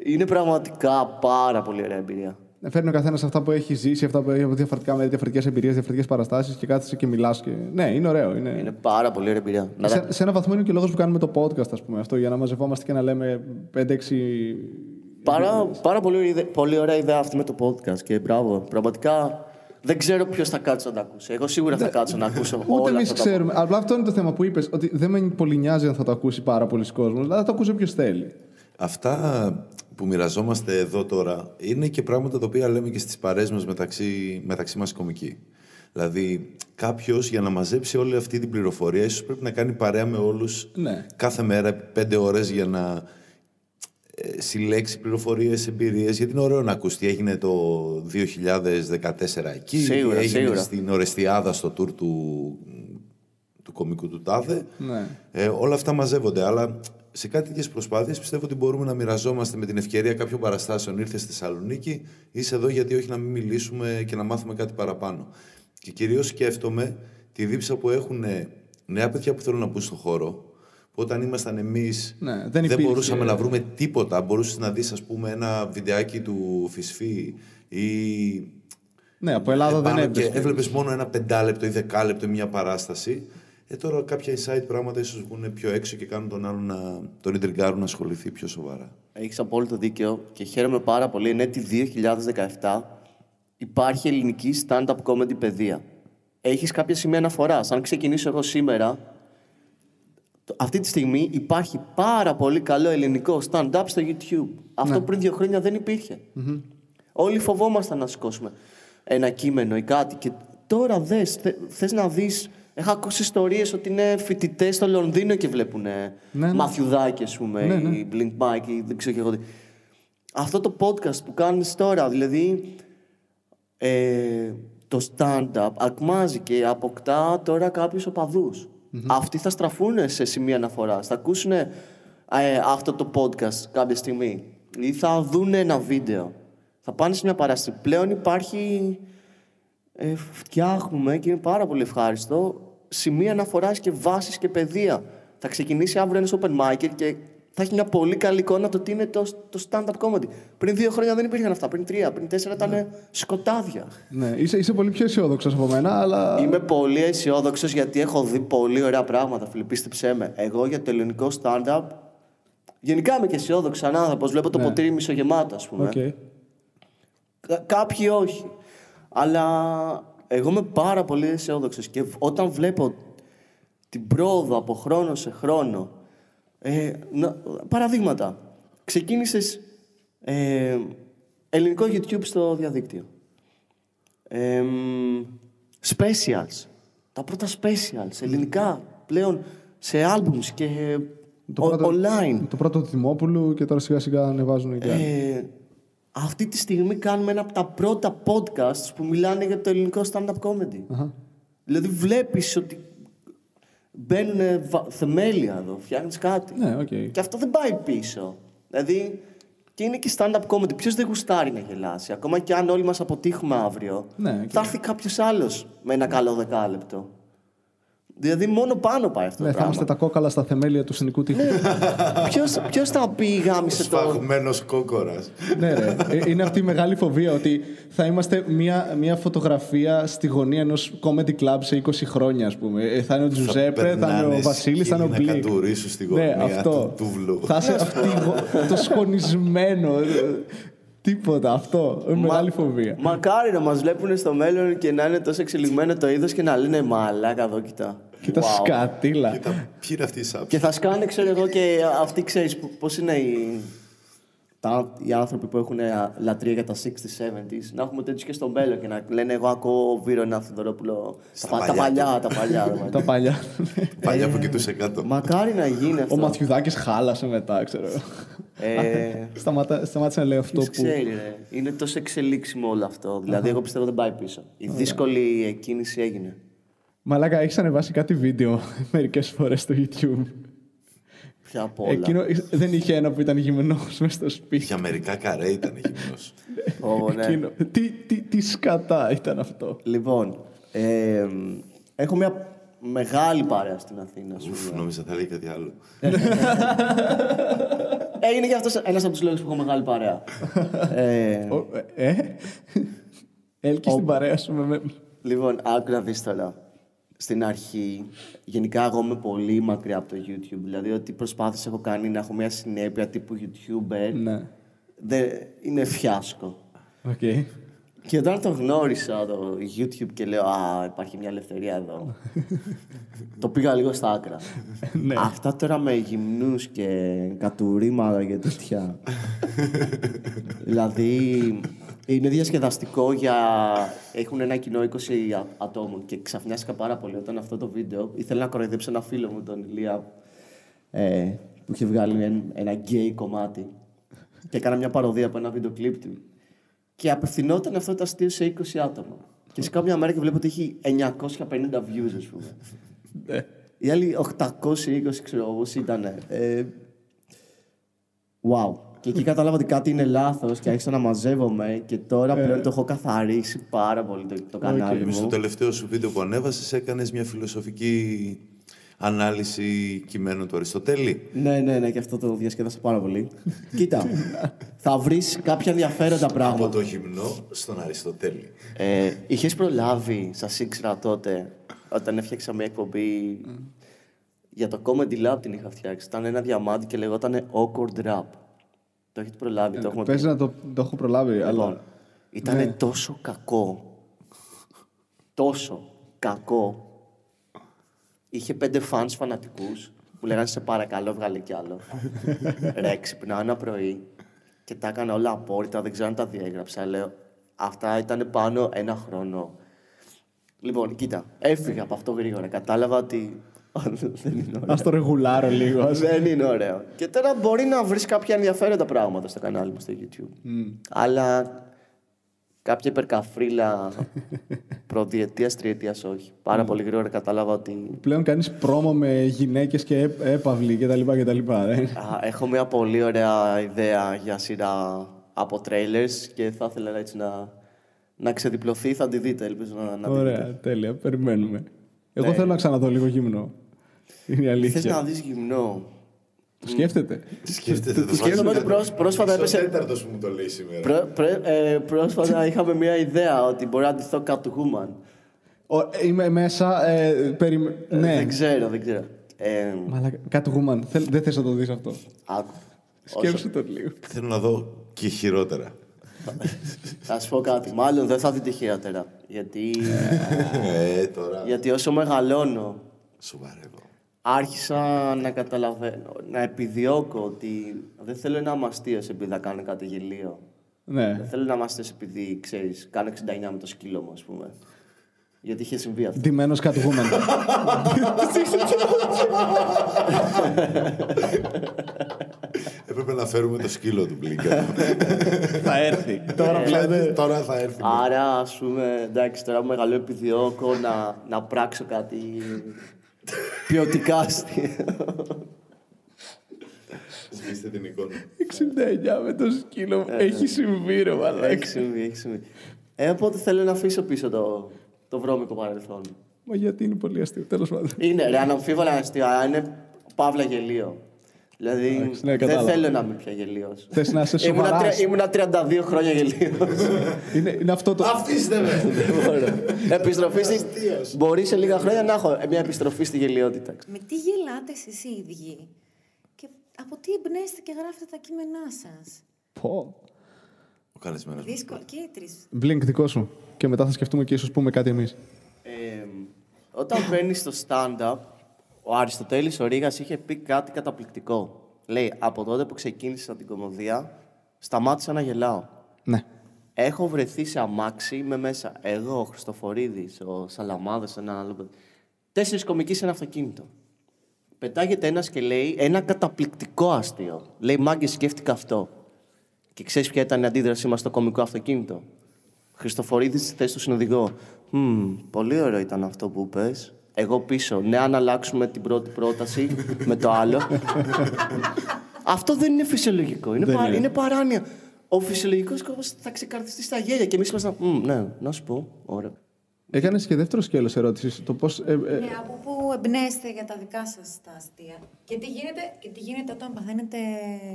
είναι πραγματικά πάρα πολύ ωραία εμπειρία. Φέρνει ο καθένας αυτά που έχει ζήσει, αυτά που έχει από διαφορετικά μέρη, διαφορετικές εμπειρίες, διαφορετικές παραστάσεις και κάθεσαι και μιλάς. Και... Ναι, είναι ωραίο. Είναι... Είναι πάρα πολύ ωραία εμπειρία. Να τα- Σε, σε ένα βαθμό είναι και ο λόγος που κάνουμε το podcast, ας πούμε, αυτό, για να μαζευόμαστε και να λέμε 5-6. Πάρα, πάρα πολύ, ωραία ιδέα- πολύ ωραία ιδέα αυτή με το podcast και μπράβο. Πραγματικά δεν ξέρω ποιος θα κάτσει να τα ακούσει. Εγώ σίγουρα θα κάτσω να ακούσω Ούτε όλα εμείς αυτά τα ξέρουμε. Απλά αυτό είναι το θέμα που είπες, ότι δεν με πολύ νοιάζει αν θα το ακούσει πάρα πολλοί κόσμος. Δηλαδή θα το ακούσει όποιος θέλει. Αυτά που μοιραζόμαστε εδώ τώρα είναι και πράγματα τα οποία λέμε και στις παρέες μας μεταξύ, μεταξύ μας κομικοί. Δηλαδή, κάποιος για να μαζέψει όλη αυτή την πληροφορία, ίσως πρέπει να κάνει παρέα με όλους Ναι. κάθε μέρα πέντε ώρες για να ε, συλλέξει πληροφορίες, εμπειρίες, γιατί είναι ωραίο να ακούσει τι έγινε το 2014 εκεί, Σίγουρα, τι έγινε σίγουρα. στην Ορεστιάδα στο τουρ του, του κομικού του Τάδε. Ναι. Ε, όλα αυτά μαζεύονται, αλλά σε κάτι τέτοιες προσπάθειες πιστεύω ότι μπορούμε να μοιραζόμαστε με την ευκαιρία κάποιων παραστάσεων. Ήρθε στη Θεσσαλονίκη, είσαι εδώ γιατί όχι να μην μιλήσουμε και να μάθουμε κάτι παραπάνω. Και κυρίως σκέφτομαι τη δίψα που έχουν νέα παιδιά που θέλουν να μπουν στον χώρο. Που όταν ήμασταν εμείς, Ναι, δεν δεν, υπήρχε- μπορούσαμε να βρούμε τίποτα. Μπορούσες να δεις, ας πούμε, ένα βιντεάκι του Φυσφή ή Ναι, από Ελλάδα δεν επάνω και έβγαινε. έβλεπες μόνο ένα πεντάλεπτο ή δεκάλεπτο ή μια παράσταση. Ε, τώρα κάποια inside πράγματα ίσως βγουν πιο έξω και κάνουν τον άλλον να τον ιντριγκάρουν να ασχοληθεί πιο σοβαρά. Έχεις απόλυτο δίκαιο και χαίρομαι πάρα πολύ. Είναι έτη 2017. Υπάρχει ελληνική stand-up comedy παιδεία. Έχεις κάποια σημεία αναφοράς; Αν ξεκινήσω εγώ σήμερα, το- αυτή τη στιγμή υπάρχει πάρα πολύ καλό ελληνικό stand-up στο YouTube. Αυτό πριν δύο χρόνια δεν υπήρχε. Όλοι φοβόμασταν να σηκώσουμε ένα κείμενο ή κάτι. Και τώρα δες, θε, θες να δεις... Έχω ακούσει ιστορίες ότι είναι φοιτητές στο Λονδίνο και βλέπουν Ναι, ναι. μαθιουδάκι, ας πούμε, Ναι, ναι. ή Blink Mike ή δεν ξέρω και εγώ τι. Αυτό το podcast που κάνεις τώρα, δηλαδή ε, το stand-up ακμάζει και αποκτά τώρα κάποιους οπαδούς. Αυτοί θα στραφούν σε σημεία αναφοράς, θα ακούσουν ε, αυτό το podcast κάποια στιγμή ή θα δουν ένα βίντεο. Θα πάνε σε μια παράσταση. Πλέον υπάρχει, ε, φτιάχνουμε και είναι πάρα πολύ ευχάριστο, σημεία αναφοράς και βάσεις και παιδεία. Θα ξεκινήσει αύριο ένας open mic και θα έχει μια πολύ καλή εικόνα το τι είναι το, το stand-up comedy. Πριν δύο χρόνια δεν υπήρχαν αυτά. Πριν τρία, πριν τέσσερα ήταν σκοτάδια. Ναι, είσαι, είσαι πολύ πιο αισιόδοξος από μένα, αλλά. Είμαι πολύ αισιόδοξος γιατί έχω δει πολύ ωραία πράγματα, φίλε. Πίστεψέ με. Εγώ για το ελληνικό stand-up. Γενικά είμαι και αισιόδοξος σαν άνθρωπος. Βλέπω το ποτήρι μισογεμάτο, ας πούμε. Οκ. Κα- Κάποιοι όχι. Αλλά εγώ είμαι πάρα πολύ αισιόδοξος. Και όταν βλέπω την πρόοδο από χρόνο σε χρόνο. Ε, να- παραδείγματα. Ξεκίνησες ε, ελληνικό YouTube στο διαδίκτυο. Ε, μ, specials. Τα πρώτα specials. Ελληνικά. Πλέον σε albums και o- online. Το πρώτο του Δημόπουλου και τώρα σιγά σιγά ανεβάζουν και άλλοι. Ε, αυτή τη στιγμή κάνουμε ένα από τα πρώτα podcasts που μιλάνε για το ελληνικό stand-up comedy. Αχα. Δηλαδή βλέπεις ότι μπαίνουν θεμέλια εδώ, φτιάχνεις κάτι. Ναι, οκ. Και αυτό δεν πάει πίσω. Δηλαδή, και είναι και stand-up comedy. Ποιος δεν γουστάρει να γελάσει. Ακόμα και αν όλοι μας αποτύχουμε αύριο, Ναι, θα έρθει κάποιος άλλος με ένα καλό δεκάλεπτο. Δηλαδή, μόνο πάνω πάει αυτό Ναι, το θα είμαστε πράγμα. τα κόκαλα στα θεμέλια του σκηνικού τείχου. Ποιος, ποιος θα πει γάμισε το... Σφαγμένος κόκορας. ναι, ρε. Ε, Είναι αυτή η μεγάλη φοβία ότι θα είμαστε μια, μια φωτογραφία στη γωνία ενός comedy club σε 20 χρόνια, ας πούμε. Ε, Θα είναι ο Τζουζέπε, θα είναι ο Βασίλης, θα είναι ο Να Μπλικ. κατουρίσουν στη Ναι, γωνία αυτό. του τούβλου. Θα είσαι αυτή, η γο- το σκονισμένο. ε, Τίποτα, αυτό. Είναι μεγάλη φοβία. Μακάρι να μας βλέπουν στο μέλλον και να είναι τόσο εξελιγμένο το είδος και να λένε Μαλάκα εδώ, κοιτά. Κοίτα Wow». σκατήλα. Κοίτα, ποιοι είναι αυτοί οι σάπιοι. Και θα σκάνε, ξέρω εγώ, και αυτοί ξέρεις πώς είναι οι, τα, οι άνθρωποι που έχουν λατρεία για τα 60s, 70s. Να έχουμε τέτοιους και στο μέλλον και να λένε Εγώ ακούω Βίρονα Θοδωρόπουλο. Τα, Στα πα- τα παλιά παλιά, τα παλιά. Τα παλιά. Παλιά που κοιτούσε κάτω. Μακάρι να γίνει αυτό. Ο Μαθιουδάκης χάλασε μετά, ξέρω. εγώ. Ε, Σταματά- Σταμάτησε να λέει αυτό Ποιος που. ξέρει, ρε. Είναι τόσο εξελίξιμο όλο αυτό. Δηλαδή, εγώ πιστεύω δεν πάει πίσω. Η δύσκολη κίνηση έγινε. Μαλάκα, έχεις ανεβάσει κάτι βίντεο μερικές φορές στο YouTube. Πια από όλα. Εκείνο δεν είχε ένα που ήταν γυμνός μέσα στο σπίτι. Για μερικά καρέ ήταν γυμνός. Ω, ναι. Εκείνο. Τι, τι, τι σκατά ήταν αυτό. Λοιπόν, ε, έχω μια μεγάλη παρέα στην Αθήνα. Σου. Ουφ, νόμιζα θα λέει κάτι άλλο. ε, είναι και αυτός ένας από τους λόγους που έχω μεγάλη παρέα. ε, Ο- Ε, ε; Έλκεις στην παρέα σου με. με- λοιπόν, άκου να δεις τώρα. Στην αρχή, γενικά εγώ είμαι πολύ μακριά από το YouTube. Δηλαδή, ό,τι προσπάθειες έχω κάνει να έχω μια συνέπεια τύπου YouTuber, Ναι. δεν, είναι φιάσκο. Οκ. Και όταν το γνώρισα το YouTube και λέω Α, υπάρχει μια ελευθερία εδώ. το πήγα λίγο στα άκρα. Ναι. Αυτά τώρα με γυμνούς και κατουρήματα και τέτοια. δηλαδή είναι διασκεδαστικό για. Έχουν ένα κοινό 20 α- ατόμων και ξαφνιάστηκα πάρα πολύ όταν αυτό το βίντεο ήθελα να κοροϊδέψω ένα φίλο μου, τον Ηλία, ε, που είχε βγάλει ένα, ένα γκέι κομμάτι. και έκανα μια παροδία από ένα βίντεο κλιπ του. Και απευθυνόταν αυτό το αστείο σε 20 άτομα. Και σε κάποια μέρα και βλέπω ότι έχει 950 views, ας πούμε. Ναι. Οι άλλοι 820, ξέρω εγώ, πώς ήταν. Ε, wow. Και εκεί κατάλαβα ότι κάτι είναι λάθος και άρχισα να μαζεύομαι και τώρα πλέον το έχω καθαρίσει πάρα πολύ το, το κανάλι Εμείς στο μου. τελευταίο σου βίντεο που ανέβασες έκανες μια φιλοσοφική ανάλυση κειμένου του Αριστοτέλη. Ναι, ναι, ναι, και αυτό το διασκέδασα πάρα πολύ. Κοίτα, θα βρεις κάποια ενδιαφέροντα Από πράγματα. το γυμνό στον Αριστοτέλη. Ε, Είχες προλάβει, σας ήξερα τότε, όταν έφτιαξα μια εκπομπή για το Comedy Lab την είχα φτιάξει. Ήταν ένα διαμάντι και λεγόταν Awkward Rap. Το έχετε προλάβει, το έχουμε Παίζει πει. να το, το έχω προλάβει, Λοιπόν, αλλά. ήταν Ναι. τόσο κακό. Τόσο κακό. Είχε πέντε φανς φανατικούς που λέγανε σε παρακαλώ βγάλε κι άλλο. Ρε, ξυπνάω ένα πρωί και τα έκανα όλα απόρριτα, δεν ξέρω αν τα διέγραψα. Λέω, αυτά ήταν πάνω ένα χρόνο. Λοιπόν, κοίτα, έφυγα από αυτό γρήγορα. Κατάλαβα ότι δεν είναι ωραίο. Α το ρεγουλάρω λίγο. ας. Δεν είναι ωραίο. Και τώρα μπορεί να βρεις κάποια ενδιαφέροντα πράγματα στο κανάλι μου στο YouTube. Αλλά κάποια υπερκαφρίλα προδιετίας, τριετίας όχι. Πάρα πολύ γρήγορα κατάλαβα ότι Πλέον κάνεις πρόμο με γυναίκες και έ- έπαυλοι κτλ. κτλ. ε. α, έχω μια πολύ ωραία ιδέα για σειρά από trailers και θα ήθελα έτσι να, να ξεδιπλωθεί. Θα τη δείτε, ελπίζω να, να τη δείτε. Ωραία, τέλεια. Περιμένουμε. Εγώ θέλω να ξαναδώ λίγο γυμνό. Είναι η Θες αλήθεια. να δεις γυμνό. Το σκέφτεται. Σκέφτεται το σκέφτομαι ότι πρόσ- πρόσφατα Είσαι ο έπεσε- τέταρτος που μου το λέει σήμερα. Πρέ- πρέ- ε, πρόσφατα είχαμε μια ιδέα ότι μπορεί να ντυθώ Catwoman. Ο, ε, είμαι μέσα. Ε, περιμέ... ναι. Δεν ξέρω, δεν ξέρω. Ε, Μαλάκα, Catwoman. Θέλ, δεν θες να το δεις αυτό. άκου. Σκέψου το λίγο. Θέλω να δω και χειρότερα. Θα σου πω κάτι. Μάλλον δεν θα δείτε χειρότερα. Γιατί, Ε, τώρα. γιατί όσο μεγαλώνω, Σοβαρεύω. Άρχισα να καταλαβαίνω, να επιδιώκω ότι δεν θέλω να είμαι αστείος επειδή θα κάνω κάτι γελίο. Ναι. Δεν θέλω να είμαι αστείος επειδή, ξέρεις, κάνω 69 με το σκύλο μου, ας πούμε. Γιατί είχε συμβεί αυτό. Ντυμένος Catwoman. Έπρεπε να φέρουμε το σκύλο του Μπλίνκα. θα έρθει. Τώρα Δηλαδή, Τώρα θα έρθει. Άρα, ας πούμε, εντάξει, τώρα που μεγαλώνω επιδιώκω να, να πράξω κάτι ποιοτικά αστείο. Σβήστε την εικόνα. 69 με το σκύλο. Έχει συμβεί, ρε μαλάκα. έχει συμβεί, έχει συμβεί. Ε, οπότε θέλω να αφήσω πίσω το, το βρώμικο παρελθόν. Μα γιατί είναι πολύ αστείο. Τέλος πάντων. Είναι, ρε, αναμφίβολα αστείο, αλλά είναι παύλα γελίο. Δηλαδή, Εντάξει, ναι, δεν κατάλαβα. θέλω να είμαι πια γελίος. Θες να είσαι Ήμουνα, σοβαρά. τρια- ήμουνα 32 χρόνια γελίος. είναι, είναι αυτό το. Αυτής είστε με. επιστροφή στη... Μπορεί σε λίγα χρόνια να έχω μια επιστροφή στη γελιότητα. Με τι γελάτε εσείς οι ίδιοι; Και από τι εμπνέεστε και γράφετε τα κείμενά σας; Πω. Ο καλεσμένος μου. Δύσκολο και οι τρεις. Blink δικό σου. Και μετά θα σκεφτούμε και ίσως πούμε κάτι εμείς. Ε, όταν μπαίνεις στο stand-up, ο Αριστοτέλης ο Ρήγας είχε πει κάτι καταπληκτικό. Λέει, από τότε που ξεκίνησα την κομμωδία, σταμάτησα να γελάω. Ναι. Έχω βρεθεί σε αμάξι με μέσα. Εγώ, ο Χριστοφορίδης, ο Σαλαμάδας, ένα άλλο παιδί. Τέσσερις κομικοί σε ένα αυτοκίνητο. Πετάγεται ένας και λέει ένα καταπληκτικό αστείο. Λέει, μάγκε, σκέφτηκα αυτό. Και ξέρεις ποια ήταν η αντίδρασή μας στο κομικό αυτοκίνητο; Χριστοφορίδης στη θέση του συνοδηγό. Μμμ, πολύ ωραίο ήταν αυτό που είπες. Εγώ πίσω. Ναι, αν αλλάξουμε την πρώτη πρόταση με το άλλο. αυτό δεν είναι φυσιολογικό. Είναι, Δεν πα- είναι. είναι παράνοια. Ο φυσιολογικός κόσμος θα ξεκαρδιστεί στα γέλια και εμείς ήμασταν. «Μμ, Ναι, να σου πω. Ωραία. Έκανες και δεύτερο σκέλος ερώτησης. Το πώς. Ε, ε, Ναι, από πού εμπνέεστε για τα δικά σας τα αστεία; Και τι γίνεται, και τι γίνεται όταν παθαίνετε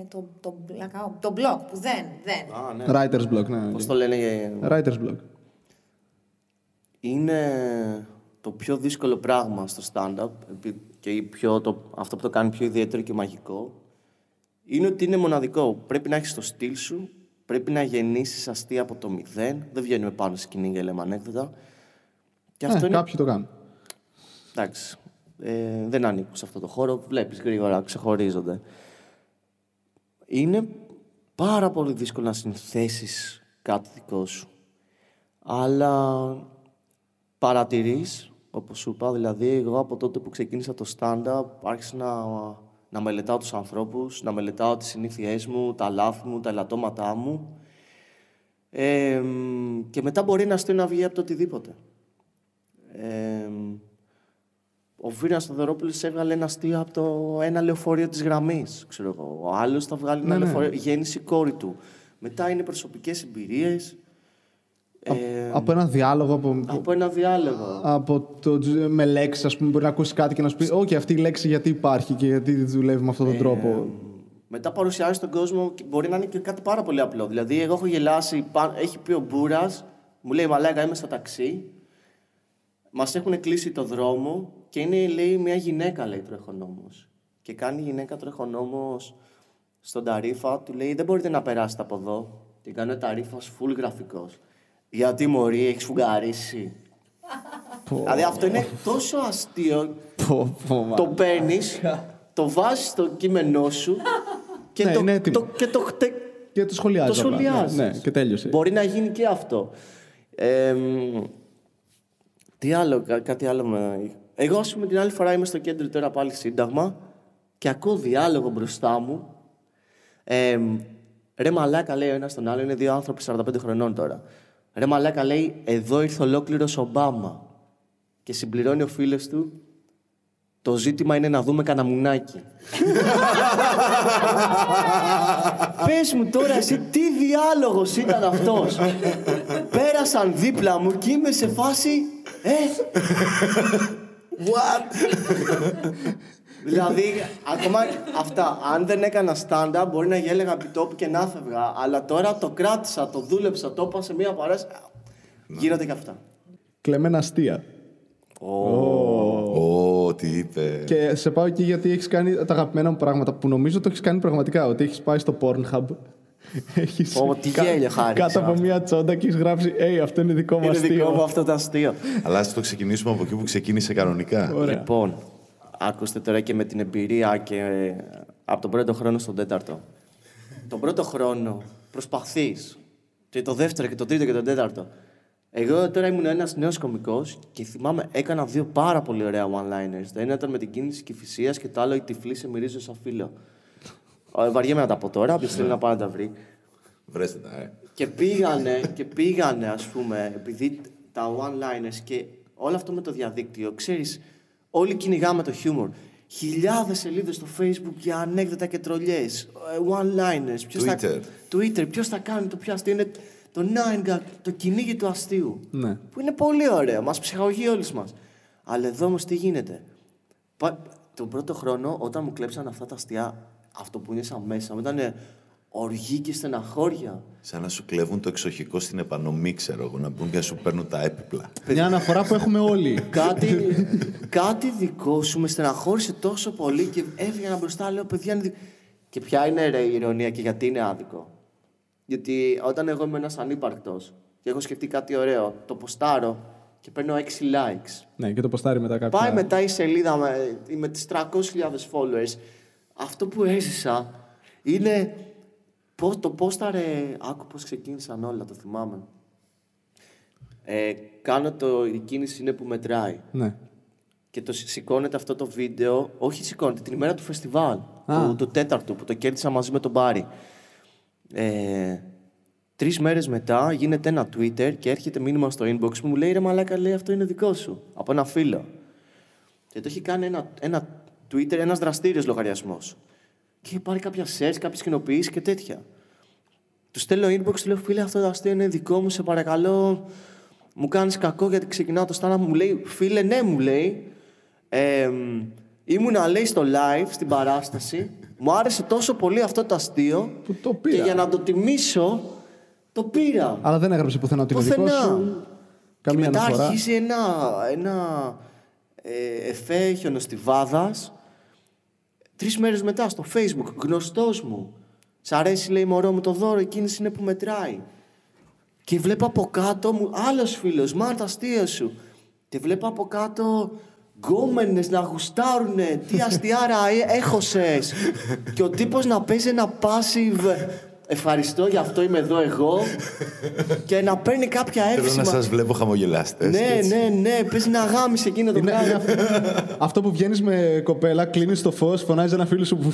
το, το, blackout, το block που δεν, δεν. Α, ναι. writer's block, ναι. Πώς το λένε. ε, Writer's block. είναι το πιο δύσκολο πράγμα στο stand-up επί- και η πιο, το, αυτό που το κάνει πιο ιδιαίτερο και μαγικό είναι ότι είναι μοναδικό. Πρέπει να έχεις το στυλ σου, πρέπει να γεννήσεις αστεία από το μηδέν. Δεν βγαίνουμε πάνω στη σκηνή και λέμε ανέκδοτα. Και αυτό Ε, είναι... Κάποιοι το κάνουν. Εντάξει, ε, δεν ανήκουν σε αυτό το χώρο. Βλέπεις γρήγορα, ξεχωρίζονται. Είναι πάρα πολύ δύσκολο να συνθέσεις κάτι δικό σου. Αλλά παρατηρείς, όπως σου είπα, δηλαδή εγώ από τότε που ξεκίνησα το stand-up άρχισα να, να μελετάω τους ανθρώπους, να μελετάω τις συνήθειές μου, τα λάθη μου, τα ελαττώματά μου ε, και μετά μπορεί να αστείο να βγει από το οτιδήποτε. Ε, ο Βίνα Στοδωρόπουλο έβγαλε ένα αστείο από το ένα λεωφορείο της γραμμής. Ο άλλος θα βγάλει ένα Ναι, ναι. λεωφορείο. Γέννηση κόρη του. Μετά είναι προσωπικές εμπειρίες. Ε, Από ένα διάλογο, από, από ένα διάλογο. από το, με λέξεις, ας πούμε, μπορεί να ακούσεις κάτι και να σου πει: Όχι, αυτή η λέξη γιατί υπάρχει και γιατί δουλεύει με αυτόν Ε, τον τρόπο. Μετά παρουσιάζει τον κόσμο και μπορεί να είναι και κάτι πάρα πολύ απλό. Δηλαδή, εγώ έχω γελάσει, πα- έχει πει ο Μπούρας, μου λέει Μαλάκα, είμαι στο ταξί. Μας έχουν κλείσει το δρόμο και είναι, λέει, μια γυναίκα, λέει, τροχονόμο. Και κάνει η γυναίκα τροχονόμο στον ταρίφα, του λέει: Δεν μπορείτε να περάσετε από εδώ. Την κάνει ο ταρίφας full γραφικός. Γιατί μωρή, έχεις φουγγαρίσει. δηλαδή, αυτό είναι τόσο αστείο Πω, πω, μα. το παίρνεις, το βάζεις στο κείμενό σου και, Ναι, το, είναι έτοιμο. το, και το, χτε- Και το σχολιάζει. το απλά. σχολιάζεις. Ναι, ναι, και τέλειωσε. Μπορεί να γίνει και αυτό. Ε, μ, τι άλλο, κα- κάτι άλλο. Με... Εγώ, ας πούμε, την άλλη φορά είμαι στο κέντρο τώρα πάλι Σύνταγμα και ακούω διάλογο μπροστά μου. Ε, μ, ρε μαλάκα, λέει ο ένας τον άλλο, είναι δύο άνθρωποι 45 χρονών τώρα. Ρε μαλάκα, λέει, εδώ ήρθε ολόκληρος Ομπάμα. Και συμπληρώνει ο φίλος του, το ζήτημα είναι να δούμε κανένα μουνάκι. Πες μου τώρα εσύ τι διάλογος ήταν αυτός; Πέρασαν δίπλα μου και είμαι σε φάση... Ε, what? δηλαδή, ακόμα αυτά. Αν δεν έκανα stand-up, μπορεί να γέλεγα επί τόπου και να φεύγα. Αλλά τώρα το κράτησα, το δούλεψα, το είπα σε μία παράσταση. Γίνονται και αυτά. Κλεμμένα αστεία. Ω, τι είπε. Και σε πάω εκεί γιατί έχεις κάνει τα αγαπημένα μου πράγματα που νομίζω το έχεις κάνει πραγματικά. Ότι έχεις πάει στο Pornhub. Έχεις Ω, τι γέλιο χάριξα. Κάτω από μια τσόντα και έχεις γράψει «Ει, αυτό είναι δικό μου Είναι αστείο». δικό μου αυτό το αστείο. Αλλά ας το ξεκινήσουμε από εκεί που ξεκίνησε κανονικά. Ωραία. Λοιπόν, άκουστε τώρα και με την εμπειρία και ε, από τον πρώτο χρόνο στον τέταρτο. τον πρώτο χρόνο προσπαθείς και το δεύτερο και το τρίτο και το τέταρτο. Εγώ τώρα ήμουν ένας νέος κωμικός και θυμάμαι έκανα δύο πάρα πολύ ωραία one-liners. Το ένα ήταν με την κίνηση Κηφισίας και το άλλο η τυφλή σε μυρίζω σαν φίλο. Ε, Βαριέμαι να τα πω τώρα, όποιος θέλει να πάει να τα βρει. Βρέστε τα, ε. Και πήγανε, και πήγανε, ας πούμε, επειδή τα one-liners και όλο αυτό με το διαδίκτυο, ξέρεις, όλοι κυνηγάμε το χιούμορ. Χιλιάδες σελίδες στο facebook για ανέκδοτα και τρολιές, ε, one-liners. Ποιος Θα, Twitter. Twitter, ποιος θα κάνει το πιο αστείο; Είναι το nine gag, το κυνήγι του αστείου. Ναι. Που είναι πολύ ωραίο, μας ψυχαγωγεί όλους μας. Αλλά εδώ όμως τι γίνεται; Πα- Τον πρώτο χρόνο, όταν μου κλέψαν αυτά τα αστεία, αυτό που είναι σαν μέσα μου ήταν οργή και στεναχώρια. Σαν να σου κλέβουν το εξοχικό στην επανομή, ξέρω εγώ, να μπουν και να σου παίρνουν τα έπιπλα. Μια αναφορά που έχουμε όλοι. κάτι, κάτι δικό σου με στεναχώρησε τόσο πολύ και έβγαινα μπροστά, λέω παιδιά είναι δι- Και ποια είναι ρε, η ηρωνία και γιατί είναι άδικο; Γιατί όταν εγώ είμαι ένας ανύπαρκτος και έχω σκεφτεί κάτι ωραίο, το ποστάρω και παίρνω 6 likes. ναι, και το ποστάρει μετά κάποια. Πάει μετά η σελίδα με, με τις 300.000 followers. Αυτό που έζησα είναι πώς, το πόσταρε... Άκου πώς ξεκίνησαν όλα, το θυμάμαι. Ε, κάνω το... Η κίνηση είναι που μετράει. Ναι. Και το σι- σηκώνεται αυτό το βίντεο, όχι σηκώνεται, την ημέρα του φεστιβάλ, Α. του, του τέταρτου, που το κέρδισα μαζί με τον Μπάρι. Ε, Τρεις μέρες μετά γίνεται ένα Twitter και έρχεται μήνυμα στο inbox μου, μου λέει ρε Μαλάκα, λέει αυτό είναι δικό σου. Από ένα φίλο. Και το έχει κάνει ένα, ένα Twitter, ένας δραστήριος λογαριασμός. Και πάρει κάποια shares, κάποιες κοινοποιήσεις και τέτοια. Του στέλνω inbox, του λέω φίλε, αυτό το αστείο είναι δικό μου, σε παρακαλώ. Μου κάνεις κακό γιατί ξεκινάω το stand μου λέει, φίλε, ναι, μου λέει. Ε, ήμουνα, λέει, στο live, στην παράσταση. μου άρεσε τόσο πολύ αυτό το αστείο. Που το πήρα. Και για να το τιμήσω, το πήρα. Αλλά δεν έγραψε πουθενά ότι είναι δικό Πουθενά. σου. Καμία και μετά αναφορά. αρχίζει ένα, ένα ε, εφέ χιονοστιβάδας. Τρεις μέρες μετά στο facebook, γνωστός μου. Σ' αρέσει λέει μωρό μου το δώρο, η κίνηση είναι που μετράει. Και βλέπω από κάτω μου, άλλος φίλος, Μάρτας αστείο σου; Και βλέπω από κάτω γκόμενες να γουστάρουνε, τι αστιάρα ε, έχωσες. και ο τύπος να παίζει ένα passive, ευχαριστώ γι' αυτό είμαι εδώ εγώ. και να παίρνει κάποια Θέλω να εύσημα. σας βλέπω χαμογελάστες. Ναι, έτσι. ναι, ναι, παίζει να γάμισε εκείνο το Είναι, πράγμα. είναι αυτό, αυτό που βγαίνεις με κοπέλα, κλείνεις το φως, φωνάζεις ένα φίλο σου που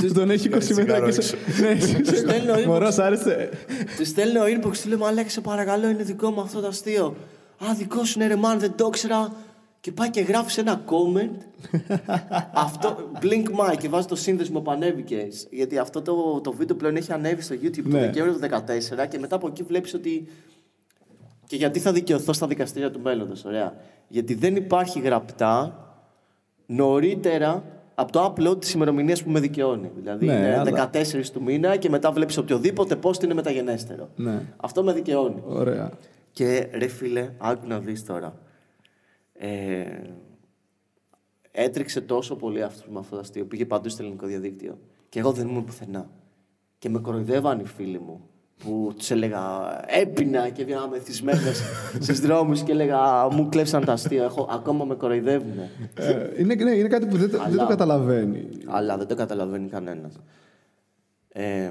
που τον έχει 20 μέτρα τσιγάρο και σε. Ναι, στέλνω inbox. Μωρός, σ' άρεσε. Τους στέλνω inbox, του λέω Μαλάκα, σε παρακαλώ, είναι δικό μου αυτό το αστείο. Α, δικό σου είναι ρε, μάν, δεν το ήξερα. Και πάει και γράφει σε ένα comment αυτό, Blink Mike και βάζει το σύνδεσμο που ανέβηκε. Γιατί αυτό το, το βίντεο πλέον έχει ανέβει στο YouTube το Ναι. Δεκέμβριο του 2014 και μετά από εκεί βλέπεις ότι. Και γιατί θα δικαιωθώ στα δικαστήρια του μέλλοντος, ωραία. Γιατί δεν υπάρχει γραπτά νωρίτερα από το upload της ημερομηνίας που με δικαιώνει. Δηλαδή Ναι, είναι αλλά- 14 του μήνα και μετά βλέπεις οποιοδήποτε post είναι μεταγενέστερο. Ναι. Αυτό με δικαιώνει. Ωραία. Και ρε φίλε, άκου να δεις τώρα. Ε, έτρεξε τόσο πολύ αυτό με αυτό το αστείο. Πήγε παντού στο ελληνικό διαδίκτυο. Και εγώ δεν ήμουν πουθενά. Και με κοροϊδεύαν οι φίλοι μου. Που τους έλεγα έπεινα και βγαίναμε μεθυσμένες στου δρόμους και έλεγα Μου κλέψαν τα αστεία. Έχω, ακόμα με κοροϊδεύουν. Ε, είναι, ναι, είναι κάτι που δεν, το- δεν το Αλλά- καταλαβαίνει. Αλλά δεν το καταλαβαίνει κανένας. Ε,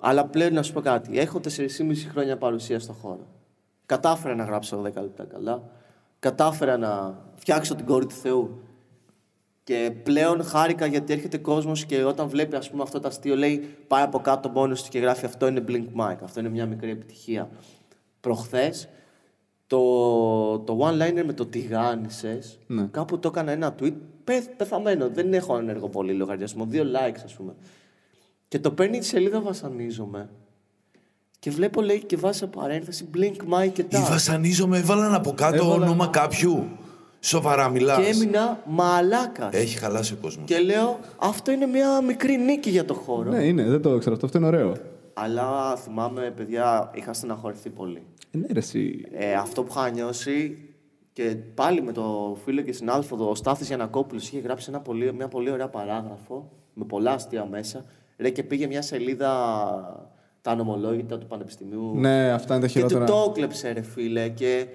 αλλά πλέον να σου πω κάτι. Έχω 4,5 χρόνια παρουσία στο χώρο. Κατάφερα να γράψω 10 λεπτά καλά. Κατάφερα να φτιάξω την κόρη του Θεού. Και πλέον χάρηκα γιατί έρχεται κόσμος και όταν βλέπει ας πούμε, αυτό το αστείο λέει πάει από κάτω μόνος του και γράφει αυτό είναι Blink Mike. Αυτό είναι μια μικρή επιτυχία. Προχθές το, το one-liner με το τηγάνισες Ναι. κάπου το έκανα ένα tweet πεθ, πεθαμένο. Δεν έχω ενεργό πολύ λογαριασμό. Δύο likes ας πούμε. Και το παίρνει τη σελίδα βασανίζομαι. Και βλέπω λέει και βάζει σε παρένθεση Blink Mike και Ή τα. βασανίζομαι, έβαλαν από κάτω Έβαλαν. όνομα κάποιου. Σοβαρά μιλάς. Και έμεινα μαλάκας. Έχει χαλάσει ο κόσμος. Και λέω, αυτό είναι μια μικρή νίκη για το χώρο. Ναι, είναι, δεν το ξέρω αυτό. Αυτό είναι ωραίο. Αλλά θυμάμαι, παιδιά, είχα στεναχωρηθεί πολύ. Ε, ναι, ρε, εσύ. Ε, αυτό που είχα νιώσει και πάλι με το φίλο και συνάδελφο, ο Στάθης Γιανακόπουλος, είχε γράψει ένα πολύ, μια πολύ ωραία παράγραφο, με πολλά αστεία μέσα. Ρε, και πήγε μια σελίδα τα νομολόγητα του Πανεπιστημίου. Ναι, αυτά είναι τα Και του χειρότερα. το έκλεψε, ρε φίλε. Και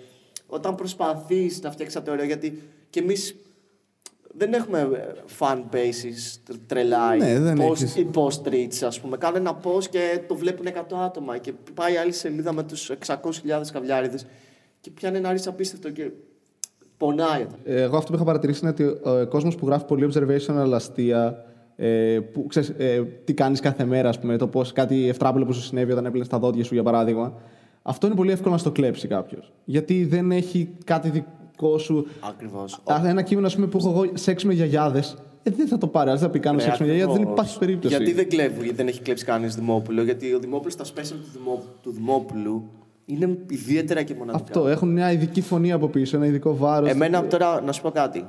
όταν προσπαθείς να φτιάξεις κάτι ωραίο, γιατί και εμείς δεν έχουμε ε, fan bases τρ- τρελά ή Ναι, δεν post, έχεις. ή post reach, ας πούμε. Κάνω ένα post και το βλέπουν 100 άτομα και πάει άλλη σελίδα με τους 600.000 καβλιάριδες και πιάνει ένα ρίς απίστευτο και πονάει. Ε, Εγώ αυτό που είχα παρατηρήσει είναι ότι ο κόσμος που γράφει πολύ observational αστεία, ε, που ξέρεις, ε, τι κάνεις κάθε μέρα, ας πούμε, το πώς κάτι ευτράπελο που σου συνέβη όταν έπλαινε τα δόντια σου, για παράδειγμα. Αυτό είναι πολύ εύκολο να στο κλέψει κάποιος. Γιατί δεν έχει κάτι δικό σου. Ακριβώς. Α, Ένα κείμενο ας πούμε, που έχω εγώ σεξ με γιαγιάδες, ε, δεν θα το πάρει. Αν θα πει κάνω Ναι, σεξ με γιαγιάδες, δεν ακριβώς. υπάρχει περίπτωση. Γιατί δεν κλέβει, γιατί δεν έχει κλέψει κανείς Δημόπουλο. Γιατί ο Δημόπουλος στα special του, Δημό, του Δημόπουλου είναι ιδιαίτερα και μοναδικά. Αυτό, έχουν μια ειδική φωνή από πίσω, ένα ειδικό βάρος. Εμένα τώρα να σου πω κάτι.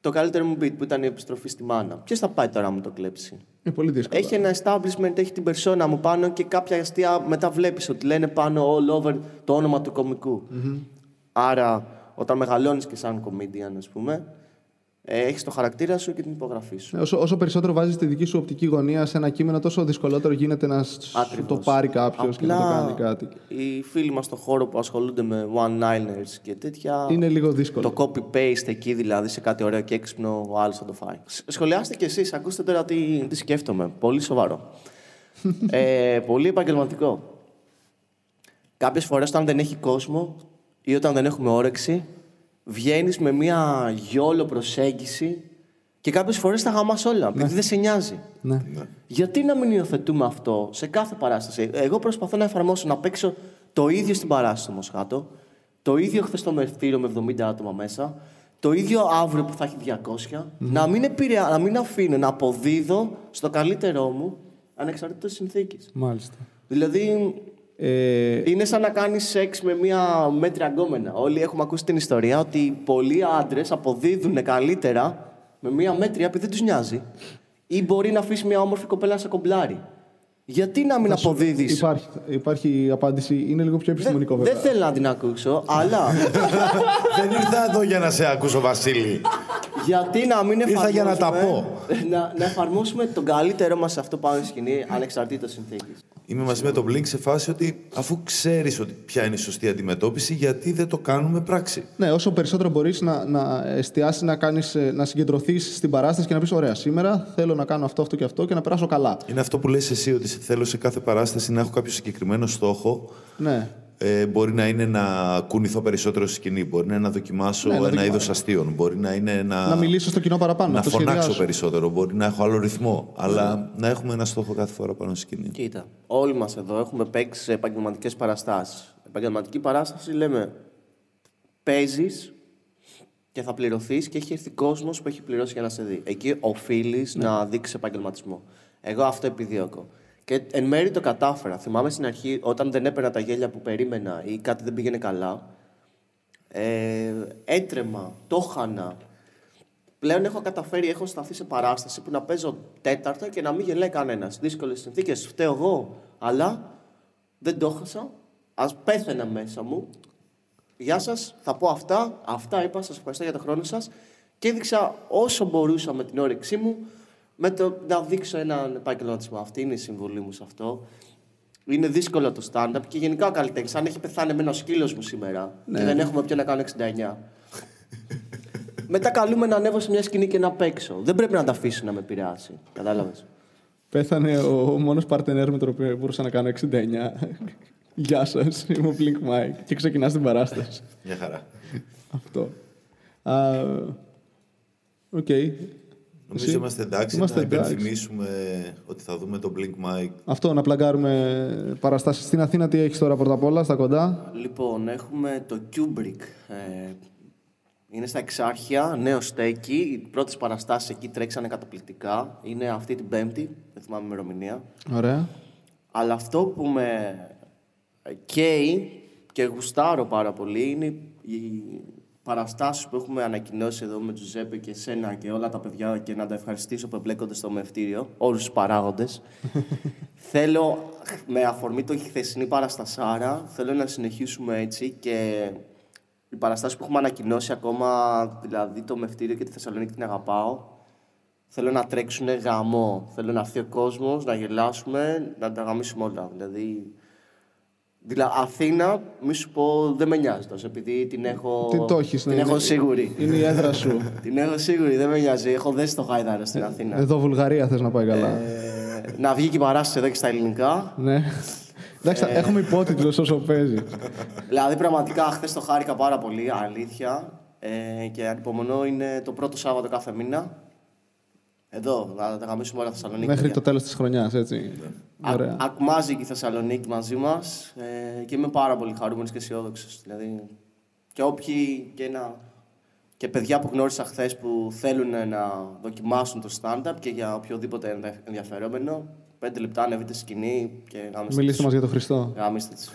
Το καλύτερο μου beat που ήταν η επιστροφή στη μάνα. Ποιος θα πάει τώρα να μου το κλέψει; Είναι πολύ δύσκολο. Έχει ένα establishment, έχει την περσόνα μου πάνω και κάποια αστεία μετά βλέπεις ότι λένε πάνω all over το όνομα του κομικου Άρα, όταν μεγαλώνεις και σαν comedian, ας πούμε, έχεις το χαρακτήρα σου και την υπογραφή σου. Ναι, Όσο, όσο περισσότερο βάζεις τη δική σου οπτική γωνία σε ένα κείμενο, τόσο δυσκολότερο γίνεται να σου Ακριβώς. το πάρει κάποιος και να το κάνει κάτι. Οι φίλοι μας στον χώρο που ασχολούνται με one-liners και τέτοια. Είναι λίγο δύσκολο. Το copy-paste εκεί δηλαδή σε κάτι ωραίο και έξυπνο, ο άλλος θα το φάει. Σ- Σχολιάστε κι εσείς, ακούστε τώρα τι, τι σκέφτομαι. Πολύ σοβαρό. ε, πολύ επαγγελματικό. Κάποιες φορές όταν δεν έχει κόσμο ή όταν δεν έχουμε όρεξη, βγαίνεις με μια γιόλο προσέγγιση και κάποιες φορές τα γαμάς όλα, επειδή δεν σε νοιάζει. Ναι. Γιατί να μην υιοθετούμε αυτό σε κάθε παράσταση; Εγώ προσπαθώ να εφαρμόσω να παίξω το ίδιο στην παράσταση στο Μοσχάτο, το ίδιο χθες στο μερθήριο με 70 άτομα μέσα, το ίδιο αύριο που θα έχει 200, να, μην επηρεα... να μην αφήνω να αποδίδω στο καλύτερό μου ανεξαρτήτως συνθήκης. Μάλιστα. Δηλαδή, Ε, είναι σαν να κάνεις σεξ με μια μέτρια γκόμενα. Όλοι έχουμε ακούσει την ιστορία ότι πολλοί άντρες αποδίδουν καλύτερα με μια μέτρια επειδή δεν τους νοιάζει. Ή μπορεί να αφήσεις μια όμορφη κοπέλα να σε κομπλάρει. Γιατί να μην αποδίδεις; υπάρχει, υπάρχει απάντηση, είναι λίγο πιο επιστημονικό Δεν, βέβαια. δεν θέλω να την ακούσω, αλλά Δεν ήρθα εδώ για να σε ακούσω, Βασίλη. γιατί να μην εφαρμόσουμε. Ήρθα για να τα πω. να, να εφαρμόσουμε τον καλύτερό μας σε αυτό πάνω στη σκηνή, ανεξαρτήτως συνθήκης. Είμαι μαζί με τον Blink σε φάση ότι αφού ξέρεις ότι ποια είναι η σωστή αντιμετώπιση, γιατί δεν το κάνουμε πράξη. Ναι, όσο περισσότερο μπορείς να, να εστιάσει, να, κάνεις, ε, να συγκεντρωθείς στην παράσταση και να πεις: Ωραία, σήμερα θέλω να κάνω αυτό, αυτό και αυτό και να περάσω καλά. Είναι αυτό που λες εσύ, ότι σε θέλω σε κάθε παράσταση να έχω κάποιο συγκεκριμένο στόχο. Ναι. Ε, μπορεί να είναι να κουνηθώ περισσότερο στη σκηνή, μπορεί να είναι να δοκιμάσω Ναι, να ένα δοκιμάσω. είδος αστείων, μπορεί να είναι να, Να μιλήσω στο κοινό παραπάνω. να το φωνάξω σχεδιάσω. περισσότερο, μπορεί να έχω άλλο ρυθμό. Αλλά να έχουμε ένα στόχο κάθε φορά πάνω στη σκηνή. Κοίτα, όλοι μας εδώ έχουμε παίξει σε επαγγελματικές παραστάσεις. Επαγγελματική παράσταση λέμε παίζεις και θα πληρωθείς και έχει έρθει κόσμος που έχει πληρώσει για να σε δει. Εκεί οφείλεις να δείξεις επαγγελματισμό. Εγώ αυτό επιδιώκω. Και εν μέρει το κατάφερα. Θυμάμαι στην αρχή, όταν δεν έπαιρνα τα γέλια που περίμενα ή κάτι δεν πήγαινε καλά, ε, έτρεμα, το χάνα. Πλέον έχω καταφέρει, έχω σταθεί σε παράσταση που να παίζω τέταρτα και να μην γελάει κανένας. Δύσκολες συνθήκες, φταίω εγώ. Αλλά δεν το έχασα. Α πέθαινα μέσα μου. Γεια σας, θα πω αυτά. Αυτά είπα. Σας ευχαριστώ για τον χρόνο σας. Και έδειξα όσο μπορούσα με την όρεξή μου με το να δείξω έναν επαγγελματισμό. Αυτή είναι η συμβολή μου σε αυτό. Είναι δύσκολο το stand-up και γενικά ο καλλιτέχνης. Αν έχει πεθάνει εμένα ο σκύλος μου σήμερα Ναι. και δεν έχουμε ποιον να κάνω 69. Μετά καλούμε να ανέβω σε μια σκηνή και να παίξω. Δεν πρέπει να τα αφήσει να με επηρεάσει. Κατάλαβες; Πέθανε ο μόνος παρτενέρ με τον οποίο μπορούσα να κάνω 69. Γεια σας, είμαι ο Blink Mike. Και ξεκινάς την παράσταση. Μια χαρά. Αυτό. Α, Οκ. Νομίζω Εσύ; είμαστε εντάξει Είμαστε να εντάξει. υπενθυμίσουμε ότι θα δούμε το Blink Mike Αυτό, να πλαγκάρουμε παραστάσεις. Στην Αθήνα τι έχεις τώρα πρώτα απ' όλα, στα κοντά; Λοιπόν, έχουμε το Kubrick. Ε, είναι στα Εξάρχεια, νέο στέκι. Οι πρώτες παραστάσεις εκεί τρέξανε καταπληκτικά. Είναι αυτή την Πέμπτη, δεν θυμάμαι ημερομηνία. Ωραία. Αλλά αυτό που με καίει και γουστάρω πάρα πολύ είναι οι παραστάσεις που έχουμε ανακοινώσει εδώ με Τζουζέπε και σένα και όλα τα παιδιά και να τα ευχαριστήσω που εμπλέκονται στο μευτήριο, όλους τους παράγοντες. θέλω, με αφορμή το χθεσινή παραστασάρα, θέλω να συνεχίσουμε έτσι και οι παραστάσεις που έχουμε ανακοινώσει ακόμα, δηλαδή το μευτήριο και τη Θεσσαλονίκη την αγαπάω, Θέλω να τρέξουν γαμό. Θέλω να έρθει ο κόσμος, να γελάσουμε, να τα γαμίσουμε όλα. Δηλαδή. Δηλαδή, Αθήνα, μη σου πω, δεν με νοιάζει τόσο, επειδή την έχω. Τι το έχεις, την ναι, έχω είναι- σίγουρη. Είναι η έδρα σου. την έχω σίγουρη, δεν με νοιάζει. Έχω δέσει το γάιδαρο στην Αθήνα. Εδώ Βουλγαρία θες να πάει καλά. Ε, να βγει και η παράσταση εδώ και στα ελληνικά. ναι. Εντάξει, Ε. έχουμε υπότιτλους όσο παίζει. δηλαδή, πραγματικά, χθες το χάρηκα πάρα πολύ, αλήθεια. Ε, και ανυπομονώ, είναι το πρώτο Σάββατο κάθε μήνα. Εδώ, να τα γαμίσουμε όλα Θεσσαλονίκη. Μέχρι παιδιά. το τέλος της χρονιάς, έτσι. Α- Ωραία. Ακμάζει και η Θεσσαλονίκη μαζί μας ε, και είμαι πάρα πολύ χαρούμενος και αισιόδοξος. Δηλαδή, και όποιοι και, ένα, και παιδιά που γνώρισα χθες που θέλουν να δοκιμάσουν το stand-up και για οποιοδήποτε ενδε- ενδιαφερόμενο, πέντε λεπτά ανεβείτε στη σκηνή και γάμιστε Μιλήστε τους. μας για τον Χριστό. Γάμιστε τους.